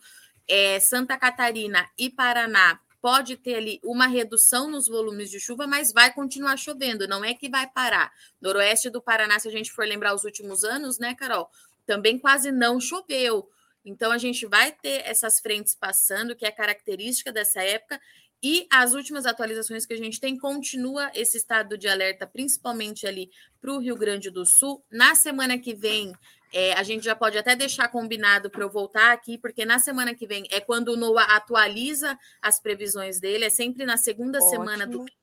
Speaker 2: É, Santa Catarina e Paraná pode ter ali uma redução nos volumes de chuva, mas vai continuar chovendo, não é que vai parar. Noroeste do Paraná, se a gente for lembrar os últimos anos, né, Carol? Também quase não choveu. Então a gente vai ter essas frentes passando, que é característica dessa época, e as últimas atualizações que a gente tem continua esse estado de alerta, principalmente ali para o Rio Grande do Sul. Na semana que vem, é, a gente já pode até deixar combinado para eu voltar aqui, porque na semana que vem é quando o NOAA atualiza as previsões dele, é sempre na segunda Ótimo. semana do mês.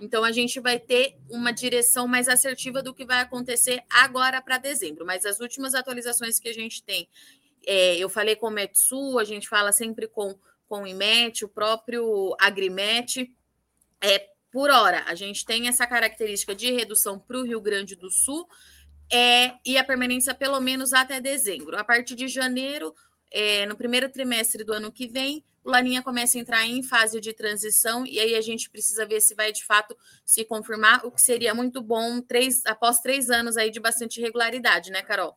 Speaker 2: Então a gente vai ter uma direção mais assertiva do que vai acontecer agora para dezembro. Mas as últimas atualizações que a gente tem, é, eu falei com o Metsu, a gente fala sempre com, com o IMET, o próprio Agrimet. É, por hora, a gente tem essa característica de redução para o Rio Grande do Sul é, e a permanência pelo menos até dezembro. A partir de janeiro, é, no primeiro trimestre do ano que vem, o Laninha começa a entrar em fase de transição e aí a gente precisa ver se vai de fato se confirmar, o que seria muito bom três, após três anos aí de bastante regularidade, né, Carol?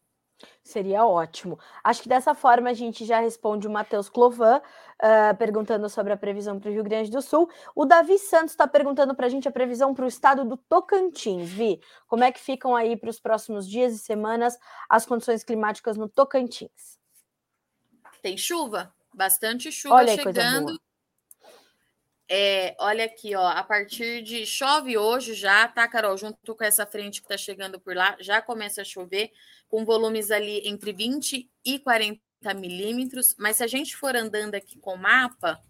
Speaker 1: Seria ótimo. Acho que dessa forma a gente já responde o Matheus Clovan, uh, perguntando sobre a previsão para o Rio Grande do Sul. O Davi Santos está perguntando para a gente a previsão para o estado do Tocantins. Vi, como é que ficam aí para os próximos dias e semanas as condições climáticas no Tocantins?
Speaker 2: Tem chuva, bastante chuva Olha chegando. É, olha aqui, ó, a partir de chove hoje já, tá, Carol? Junto com essa frente que tá chegando por lá, já começa a chover, com volumes ali entre 20 e 40 milímetros. Mas se a gente for andando aqui com o mapa,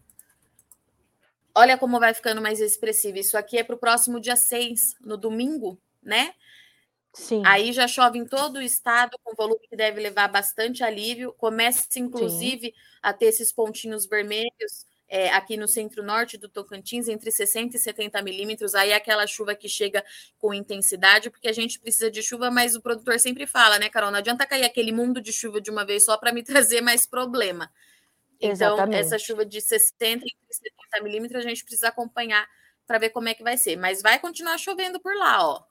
Speaker 2: olha como vai ficando mais expressivo. Isso aqui é para o próximo dia 6, no domingo, né? Sim. Aí já chove em todo o estado, com volume que deve levar bastante alívio. Começa, inclusive, Sim. a ter esses pontinhos vermelhos é, aqui no centro-norte do Tocantins, entre 60 e 70 milímetros. Aí é aquela chuva que chega com intensidade, porque a gente precisa de chuva, mas o produtor sempre fala, né, Carol? Não adianta cair aquele mundo de chuva de uma vez só para me trazer mais problema. Então, Exatamente. essa chuva de 60 e 70 milímetros a gente precisa acompanhar para ver como é que vai ser. Mas vai continuar chovendo por lá, ó.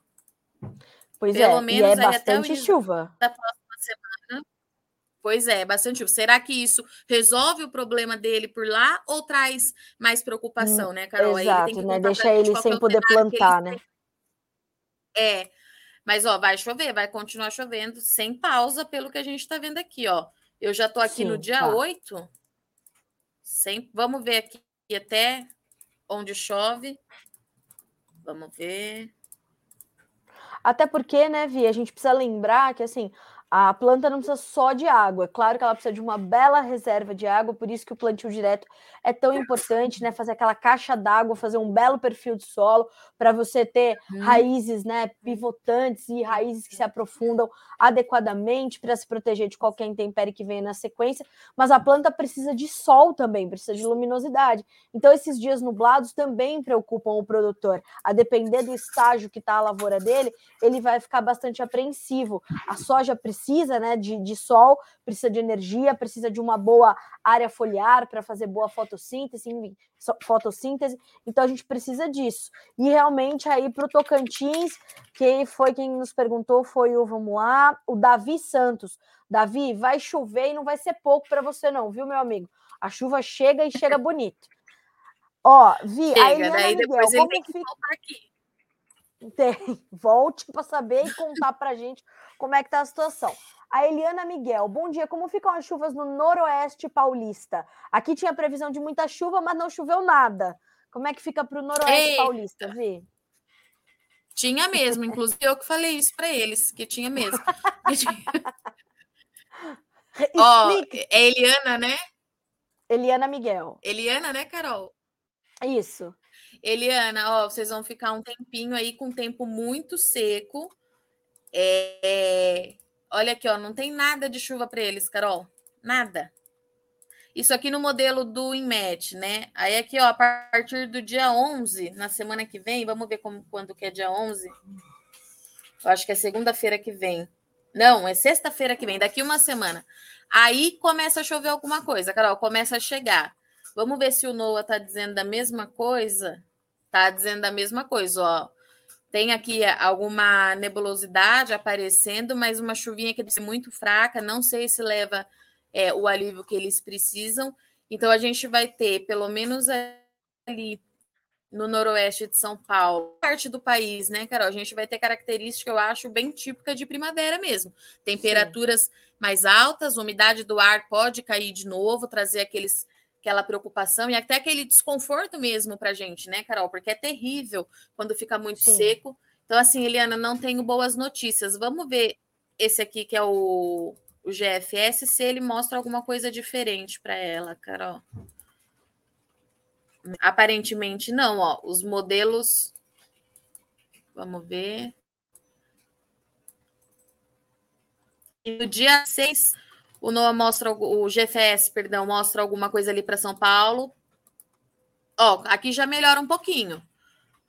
Speaker 1: Pois Pelo é, menos e é bastante chuva.
Speaker 2: Da próxima Pois é, bastante. Será que isso resolve o problema dele por lá ou traz mais preocupação, hum, né, Carol?
Speaker 1: Exato, né? Deixa ele sem poder plantar, né?
Speaker 2: É, mas ó, vai chover, vai continuar chovendo sem pausa, pelo que a gente está vendo aqui, ó. Eu já estou aqui Sim, no dia tá. 8. Sem... Vamos ver aqui até onde chove. Vamos ver.
Speaker 1: Até porque, né, Vi, a gente precisa lembrar que assim, a planta não precisa só de água, é claro que ela precisa de uma bela reserva de água, por isso que o plantio direto é tão importante, né? Fazer aquela caixa d'água, fazer um belo perfil de solo para você ter hum. raízes, né, pivotantes e raízes que se aprofundam adequadamente para se proteger de qualquer intempérie que venha na sequência. Mas a planta precisa de sol também, precisa de luminosidade. Então esses dias nublados também preocupam o produtor. A depender do estágio que está a lavoura dele, ele vai ficar bastante apreensivo. A soja precisa precisa né, de, de sol, precisa de energia, precisa de uma boa área foliar para fazer boa fotossíntese, fotossíntese, então a gente precisa disso. E realmente aí para o Tocantins, quem foi quem nos perguntou foi o, vamos lá, o Davi Santos. Davi, vai chover e não vai ser pouco para você não, viu, meu amigo? A chuva chega e chega bonito. Ó, Vi,
Speaker 2: chega, a Eliana daí Miguel, depois ele tem que fica... aqui.
Speaker 1: Tem. Volte para saber e contar para gente como é que tá a situação. A Eliana Miguel, bom dia. Como ficam as chuvas no noroeste paulista? Aqui tinha previsão de muita chuva, mas não choveu nada. Como é que fica para o noroeste Eita. paulista, Vi?
Speaker 2: Tinha mesmo, inclusive eu que falei isso para eles, que tinha mesmo. Ó, oh, é Eliana, né?
Speaker 1: Eliana Miguel.
Speaker 2: Eliana, né, Carol?
Speaker 1: Isso.
Speaker 2: Eliana, ó, vocês vão ficar um tempinho aí com tempo muito seco. É... Olha aqui, ó, não tem nada de chuva para eles, Carol. Nada. Isso aqui no modelo do INMET, né? Aí aqui, ó, a partir do dia 11, na semana que vem, vamos ver como, quando que é dia 11. Eu acho que é segunda-feira que vem. Não, é sexta-feira que vem, daqui uma semana. Aí começa a chover alguma coisa, Carol, começa a chegar. Vamos ver se o Noah tá dizendo da mesma coisa. Tá dizendo a mesma coisa, ó. Tem aqui alguma nebulosidade aparecendo, mas uma chuvinha que é muito fraca. Não sei se leva é, o alívio que eles precisam. Então, a gente vai ter, pelo menos ali no noroeste de São Paulo, parte do país, né, Carol? A gente vai ter característica, eu acho, bem típica de primavera mesmo. Temperaturas Sim. mais altas, umidade do ar pode cair de novo, trazer aqueles aquela preocupação e até aquele desconforto mesmo para a gente, né, Carol? Porque é terrível quando fica muito Sim. seco. Então, assim, Eliana, não tenho boas notícias. Vamos ver esse aqui que é o, o GFS, se ele mostra alguma coisa diferente para ela, Carol. Aparentemente não, ó. Os modelos. Vamos ver. E no dia 6 o NOA mostra, o GFS, perdão, mostra alguma coisa ali para São Paulo. Ó, aqui já melhora um pouquinho.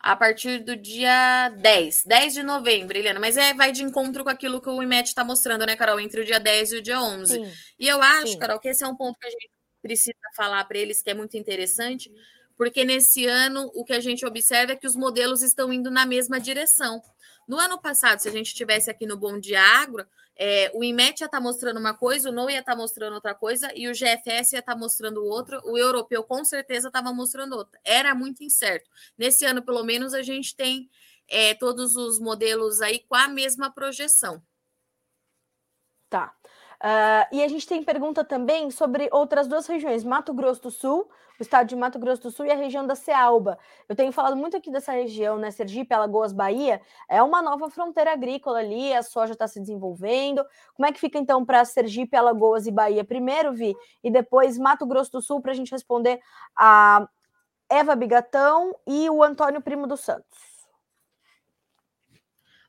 Speaker 2: A partir do dia 10, 10 de novembro, Eliana, mas é, vai de encontro com aquilo que o IMET está mostrando, né, Carol? Entre o dia 10 e o dia 11. Sim. E eu acho, Sim. Carol, que esse é um ponto que a gente precisa falar para eles, que é muito interessante, porque nesse ano o que a gente observa é que os modelos estão indo na mesma direção. No ano passado, se a gente tivesse aqui no Bom Dia Agro, é, o IMET ia estar tá mostrando uma coisa, o NO ia estar tá mostrando outra coisa e o GFS ia estar tá mostrando outra, o europeu com certeza estava mostrando outra. Era muito incerto. Nesse ano, pelo menos, a gente tem é, todos os modelos aí com a mesma projeção.
Speaker 1: Tá. Uh, e a gente tem pergunta também sobre outras duas regiões, Mato Grosso do Sul, o estado de Mato Grosso do Sul e a região da Cealba. Eu tenho falado muito aqui dessa região, né? Sergipe, Alagoas, Bahia, é uma nova fronteira agrícola ali, a soja está se desenvolvendo. Como é que fica então para Sergipe, Alagoas e Bahia primeiro, Vi, e depois Mato Grosso do Sul para a gente responder a Eva Bigatão e o Antônio Primo dos Santos.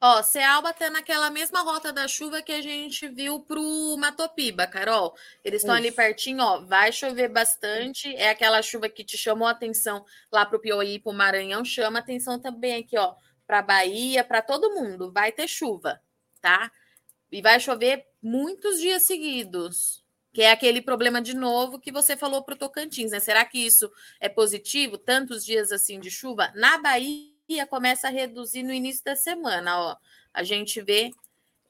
Speaker 2: Ó, Cealba tá naquela mesma rota da chuva que a gente viu pro Matopiba, Carol. Eles estão ali pertinho, ó. Vai chover bastante. É aquela chuva que te chamou a atenção lá pro Piauí e pro Maranhão. Chama atenção também aqui, ó, pra Bahia, para todo mundo. Vai ter chuva, tá? E vai chover muitos dias seguidos. Que é aquele problema de novo que você falou pro Tocantins, né? Será que isso é positivo? Tantos dias assim de chuva? Na Bahia começa a reduzir no início da semana. Ó. A gente vê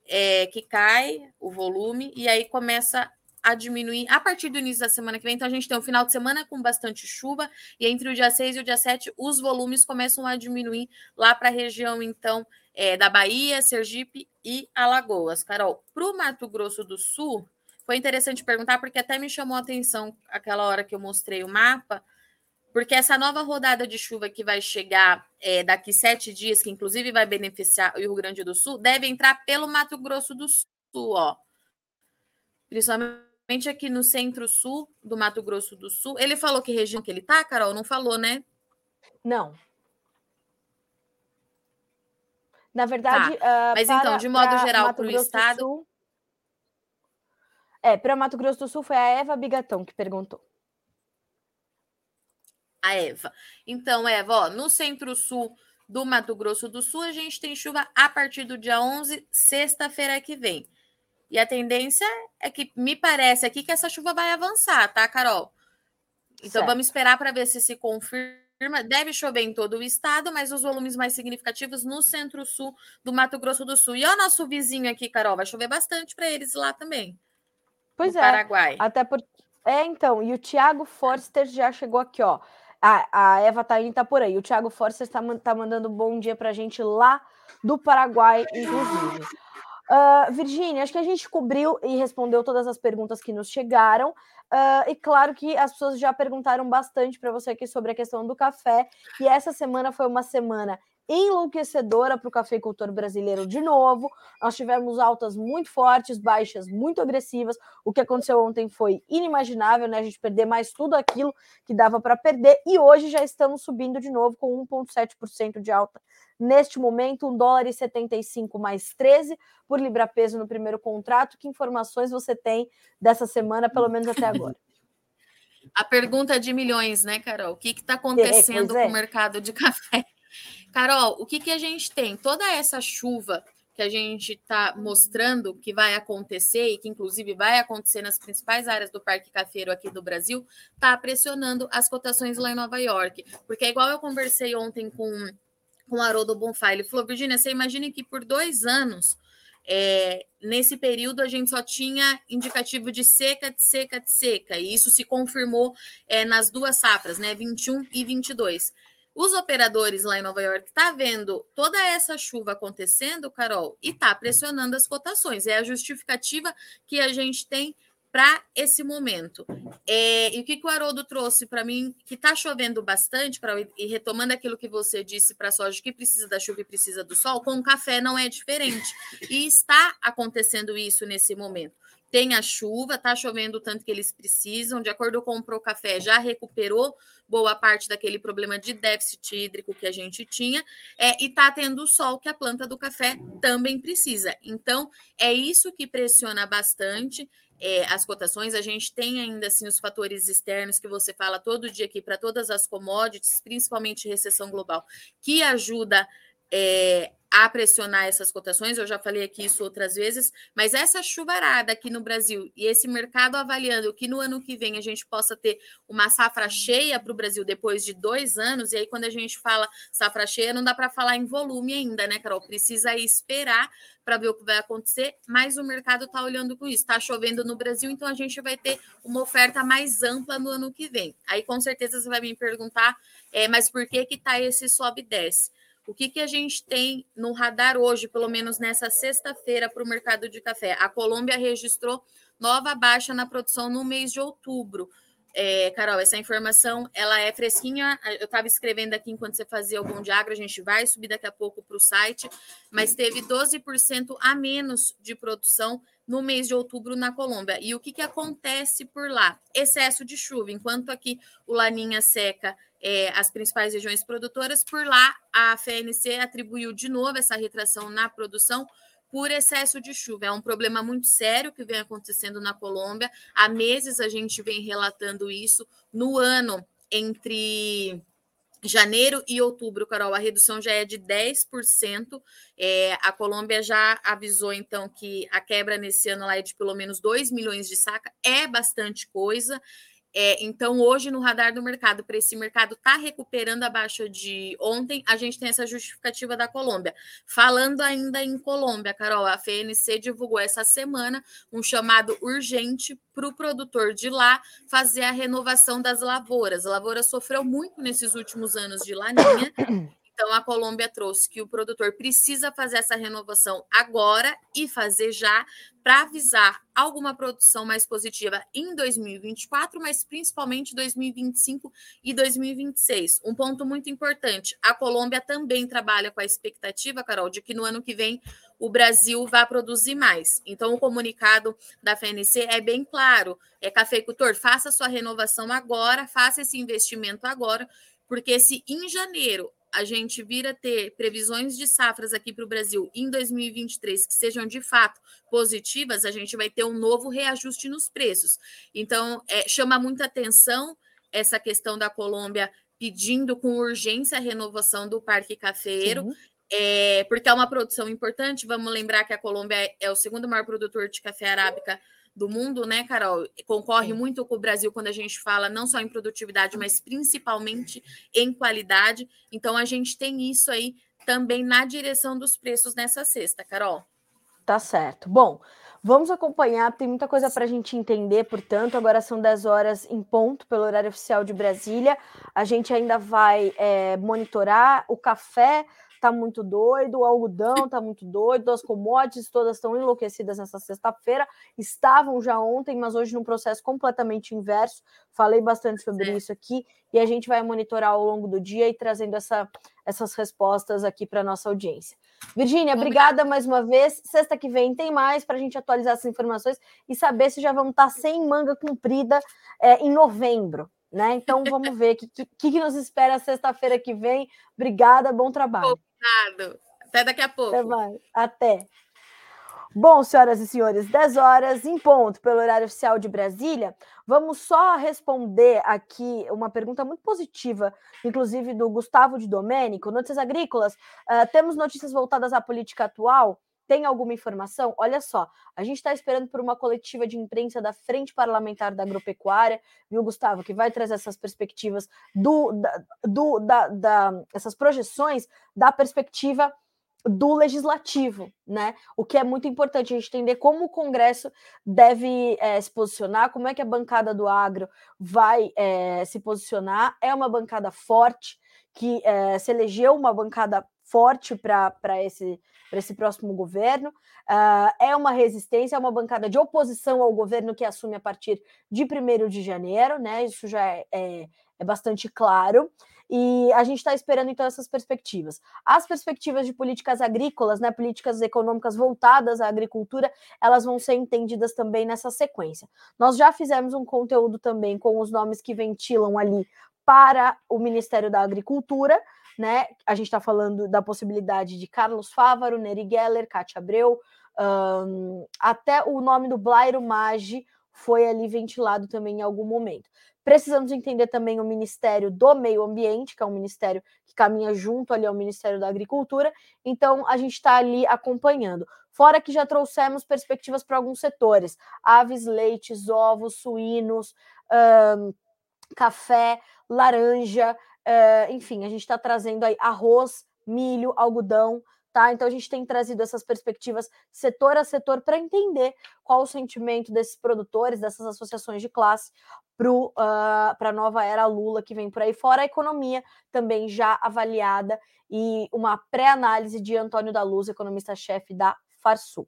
Speaker 2: é, que cai o volume e aí começa a diminuir a partir do início da semana que vem. Então, a gente tem um final de semana com bastante chuva, e entre o dia 6 e o dia 7, os volumes começam a diminuir lá para a região, então, é, da Bahia, Sergipe e Alagoas. Carol, para o Mato Grosso do Sul, foi interessante perguntar, porque até me chamou a atenção aquela hora que eu mostrei o mapa porque essa nova rodada de chuva que vai chegar é, daqui sete dias, que inclusive vai beneficiar o Rio Grande do Sul, deve entrar pelo Mato Grosso do Sul, ó. Principalmente aqui no centro-sul do Mato Grosso do Sul. Ele falou que região que ele tá, Carol? Não falou, né?
Speaker 1: Não. Na verdade. Tá.
Speaker 2: Uh, Mas para, então, de modo geral, para o estado.
Speaker 1: Sul... É, para Mato Grosso do Sul foi a Eva Bigatão que perguntou
Speaker 2: a Eva. Então, Eva, ó, no centro-sul do Mato Grosso do Sul, a gente tem chuva a partir do dia 11, sexta-feira que vem. E a tendência é que me parece aqui que essa chuva vai avançar, tá, Carol? Então certo. vamos esperar para ver se se confirma. Deve chover em todo o estado, mas os volumes mais significativos no centro-sul do Mato Grosso do Sul. E o nosso vizinho aqui, Carol, vai chover bastante para eles lá também.
Speaker 1: Pois é. Paraguai. Até porque. É, então, e o Thiago Forster já chegou aqui, ó. A, a Eva Taine tá por aí. O Thiago Força está tá mandando bom dia para a gente lá do Paraguai, inclusive. Uh, Virgínia, acho que a gente cobriu e respondeu todas as perguntas que nos chegaram. Uh, e claro que as pessoas já perguntaram bastante para você aqui sobre a questão do café. E essa semana foi uma semana enlouquecedora para o cafeicultor brasileiro de novo. Nós tivemos altas muito fortes, baixas muito agressivas. O que aconteceu ontem foi inimaginável, né? A gente perder mais tudo aquilo que dava para perder. E hoje já estamos subindo de novo com 1,7% de alta. Neste momento, 1 dólar e 75 mais 13 por libra peso no primeiro contrato. Que informações você tem dessa semana, pelo menos até agora?
Speaker 2: A pergunta de milhões, né, Carol? O que está acontecendo é, é. com o mercado de café? Carol, o que, que a gente tem? Toda essa chuva que a gente está mostrando que vai acontecer e que inclusive vai acontecer nas principais áreas do Parque Cafeiro aqui do Brasil, está pressionando as cotações lá em Nova York. Porque é igual eu conversei ontem com, com o Haroldo Bonfá, ele falou, Virginia, você imagina que por dois anos, é, nesse período, a gente só tinha indicativo de seca, de seca, de seca, e isso se confirmou é, nas duas safras, né, 21 e 22. Os operadores lá em Nova York tá vendo toda essa chuva acontecendo, Carol, e tá pressionando as cotações. É a justificativa que a gente tem para esse momento. É, e o que, que o Haroldo trouxe para mim, que está chovendo bastante, para e retomando aquilo que você disse para a soja, que precisa da chuva e precisa do sol, com o café não é diferente. E está acontecendo isso nesse momento tem a chuva, está chovendo o tanto que eles precisam, de acordo com o Procafé, já recuperou boa parte daquele problema de déficit hídrico que a gente tinha, é, e está tendo o sol que a planta do café também precisa. Então, é isso que pressiona bastante é, as cotações. A gente tem ainda assim os fatores externos que você fala todo dia aqui para todas as commodities, principalmente recessão global, que ajuda é, a pressionar essas cotações, eu já falei aqui isso outras vezes, mas essa chuvarada aqui no Brasil e esse mercado avaliando que no ano que vem a gente possa ter uma safra cheia para o Brasil depois de dois anos, e aí quando a gente fala safra cheia, não dá para falar em volume ainda, né, Carol? Precisa esperar para ver o que vai acontecer, mas o mercado está olhando com isso. Está chovendo no Brasil, então a gente vai ter uma oferta mais ampla no ano que vem. Aí com certeza você vai me perguntar, é, mas por que que está esse sobe e desce? O que, que a gente tem no radar hoje, pelo menos nessa sexta-feira, para o mercado de café? A Colômbia registrou nova baixa na produção no mês de outubro. É, Carol, essa informação ela é fresquinha. Eu estava escrevendo aqui enquanto você fazia o Bom Diagro, a gente vai subir daqui a pouco para o site, mas teve 12% a menos de produção no mês de outubro na Colômbia. E o que, que acontece por lá? Excesso de chuva. Enquanto aqui o Laninha seca é, as principais regiões produtoras. Por lá, a FNC atribuiu de novo essa retração na produção por excesso de chuva. É um problema muito sério que vem acontecendo na Colômbia. Há meses a gente vem relatando isso. No ano entre janeiro e outubro, Carol, a redução já é de 10%. É, a Colômbia já avisou, então, que a quebra nesse ano lá é de pelo menos 2 milhões de saca. É bastante coisa. É, então, hoje, no radar do mercado, para esse mercado estar tá recuperando a baixa de ontem, a gente tem essa justificativa da Colômbia. Falando ainda em Colômbia, Carol, a FNC divulgou essa semana um chamado urgente para o produtor de lá fazer a renovação das lavouras. A lavoura sofreu muito nesses últimos anos de laninha então, a Colômbia trouxe que o produtor precisa fazer essa renovação agora e fazer já para avisar alguma produção mais positiva em 2024, mas principalmente 2025 e 2026. Um ponto muito importante: a Colômbia também trabalha com a expectativa, Carol, de que no ano que vem o Brasil vai produzir mais. Então, o comunicado da FNC é bem claro: é cafeicultor, faça sua renovação agora, faça esse investimento agora, porque se em janeiro a gente vir a ter previsões de safras aqui para o Brasil em 2023 que sejam de fato positivas, a gente vai ter um novo reajuste nos preços. Então, é, chama muita atenção essa questão da Colômbia pedindo com urgência a renovação do parque cafeiro. É, porque é uma produção importante. Vamos lembrar que a Colômbia é, é o segundo maior produtor de café arábica do mundo, né, Carol? Concorre muito com o Brasil quando a gente fala não só em produtividade, mas principalmente em qualidade. Então a gente tem isso aí também na direção dos preços nessa sexta, Carol.
Speaker 1: Tá certo. Bom, vamos acompanhar, tem muita coisa para a gente entender, portanto, agora são 10 horas em ponto pelo horário oficial de Brasília. A gente ainda vai é, monitorar o café tá muito doido, o algodão tá muito doido, as commodities todas estão enlouquecidas nessa sexta-feira, estavam já ontem, mas hoje num processo completamente inverso. Falei bastante sobre é. isso aqui e a gente vai monitorar ao longo do dia e trazendo essa, essas respostas aqui para nossa audiência. Virgínia, obrigada mais uma vez. Sexta que vem tem mais para a gente atualizar essas informações e saber se já vamos estar tá sem manga comprida é, em novembro né? Então vamos ver o que, que, que, nos espera sexta-feira que vem. Obrigada, bom trabalho.
Speaker 2: Até daqui a pouco.
Speaker 1: Até. Mais. Até. Bom, senhoras e senhores, 10 horas em ponto pelo horário oficial de Brasília. Vamos só responder aqui uma pergunta muito positiva, inclusive do Gustavo de Domênico. Notícias agrícolas, uh, temos notícias voltadas à política atual? Tem alguma informação? Olha só, a gente está esperando por uma coletiva de imprensa da Frente Parlamentar da Agropecuária, viu, Gustavo, que vai trazer essas perspectivas do, da, do, da, da essas projeções da perspectiva do legislativo, né? O que é muito importante a gente entender como o Congresso deve é, se posicionar, como é que a bancada do agro vai é, se posicionar. É uma bancada forte que é, se elegeu uma bancada forte para esse, esse próximo governo. Uh, é uma resistência, é uma bancada de oposição ao governo que assume a partir de 1 de janeiro, né? Isso já é, é, é bastante claro. E a gente está esperando então essas perspectivas. As perspectivas de políticas agrícolas, né, políticas econômicas voltadas à agricultura, elas vão ser entendidas também nessa sequência. Nós já fizemos um conteúdo também com os nomes que ventilam ali para o Ministério da Agricultura, né? A gente está falando da possibilidade de Carlos Fávaro, Neri Geller, Cátia Abreu, um, até o nome do Blairo Maggi foi ali ventilado também em algum momento. Precisamos entender também o Ministério do Meio Ambiente, que é um ministério que caminha junto ali ao Ministério da Agricultura. Então, a gente está ali acompanhando. Fora que já trouxemos perspectivas para alguns setores: aves, leites, ovos, suínos, café, laranja, uh, enfim, a gente está trazendo aí arroz, milho, algodão, tá? Então a gente tem trazido essas perspectivas setor a setor para entender qual o sentimento desses produtores, dessas associações de classe para uh, a nova era Lula que vem por aí fora, a economia também já avaliada e uma pré-análise de Antônio da Luz, economista-chefe da Farsul.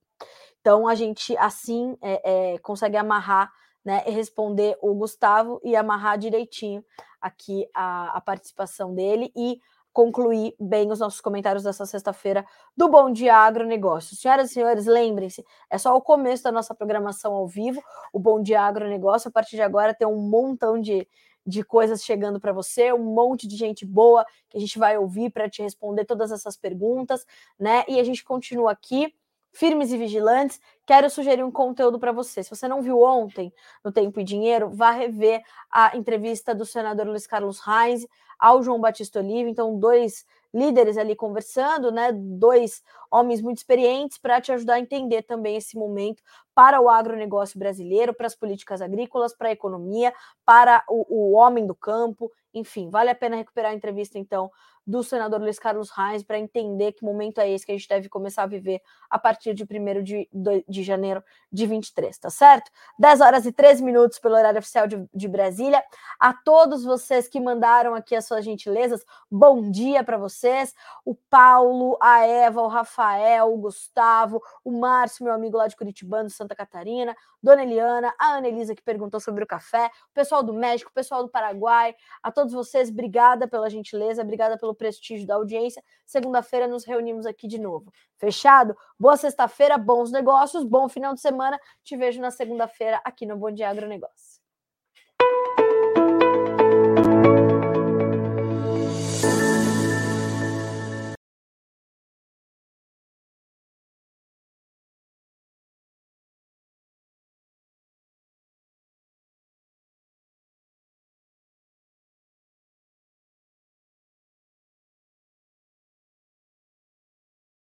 Speaker 1: Então a gente assim é, é, consegue amarrar né, responder o Gustavo e amarrar direitinho aqui a, a participação dele e concluir bem os nossos comentários dessa sexta-feira do Bom Dia Agronegócio. Senhoras e senhores, lembrem-se, é só o começo da nossa programação ao vivo, o Bom Dia Agronegócio. A partir de agora tem um montão de, de coisas chegando para você, um monte de gente boa que a gente vai ouvir para te responder todas essas perguntas, né? E a gente continua aqui firmes e vigilantes, quero sugerir um conteúdo para você. Se você não viu ontem no Tempo e Dinheiro, vá rever a entrevista do senador Luiz Carlos Reis ao João Batista Olive. Então, dois líderes ali conversando, né? Dois homens muito experientes para te ajudar a entender também esse momento para o agronegócio brasileiro, para as políticas agrícolas, para a economia, para o, o homem do campo, enfim, vale a pena recuperar a entrevista, então, do senador Luiz Carlos Reis para entender que momento é esse que a gente deve começar a viver a partir de 1 de, de janeiro de 23, tá certo? 10 horas e 13 minutos pelo horário oficial de, de Brasília. A todos vocês que mandaram aqui as suas gentilezas, bom dia para vocês. O Paulo, a Eva, o Rafael, o Gustavo, o Márcio, meu amigo lá de Curitibano, Santa Catarina, Dona Eliana, a Ana Elisa que perguntou sobre o café, o pessoal do México, o pessoal do Paraguai, a todos vocês, obrigada pela gentileza, obrigada pelo prestígio da audiência. Segunda-feira nos reunimos aqui de novo. Fechado? Boa sexta-feira, bons negócios, bom final de semana. Te vejo na segunda-feira aqui no Bom Dia Agronegócio.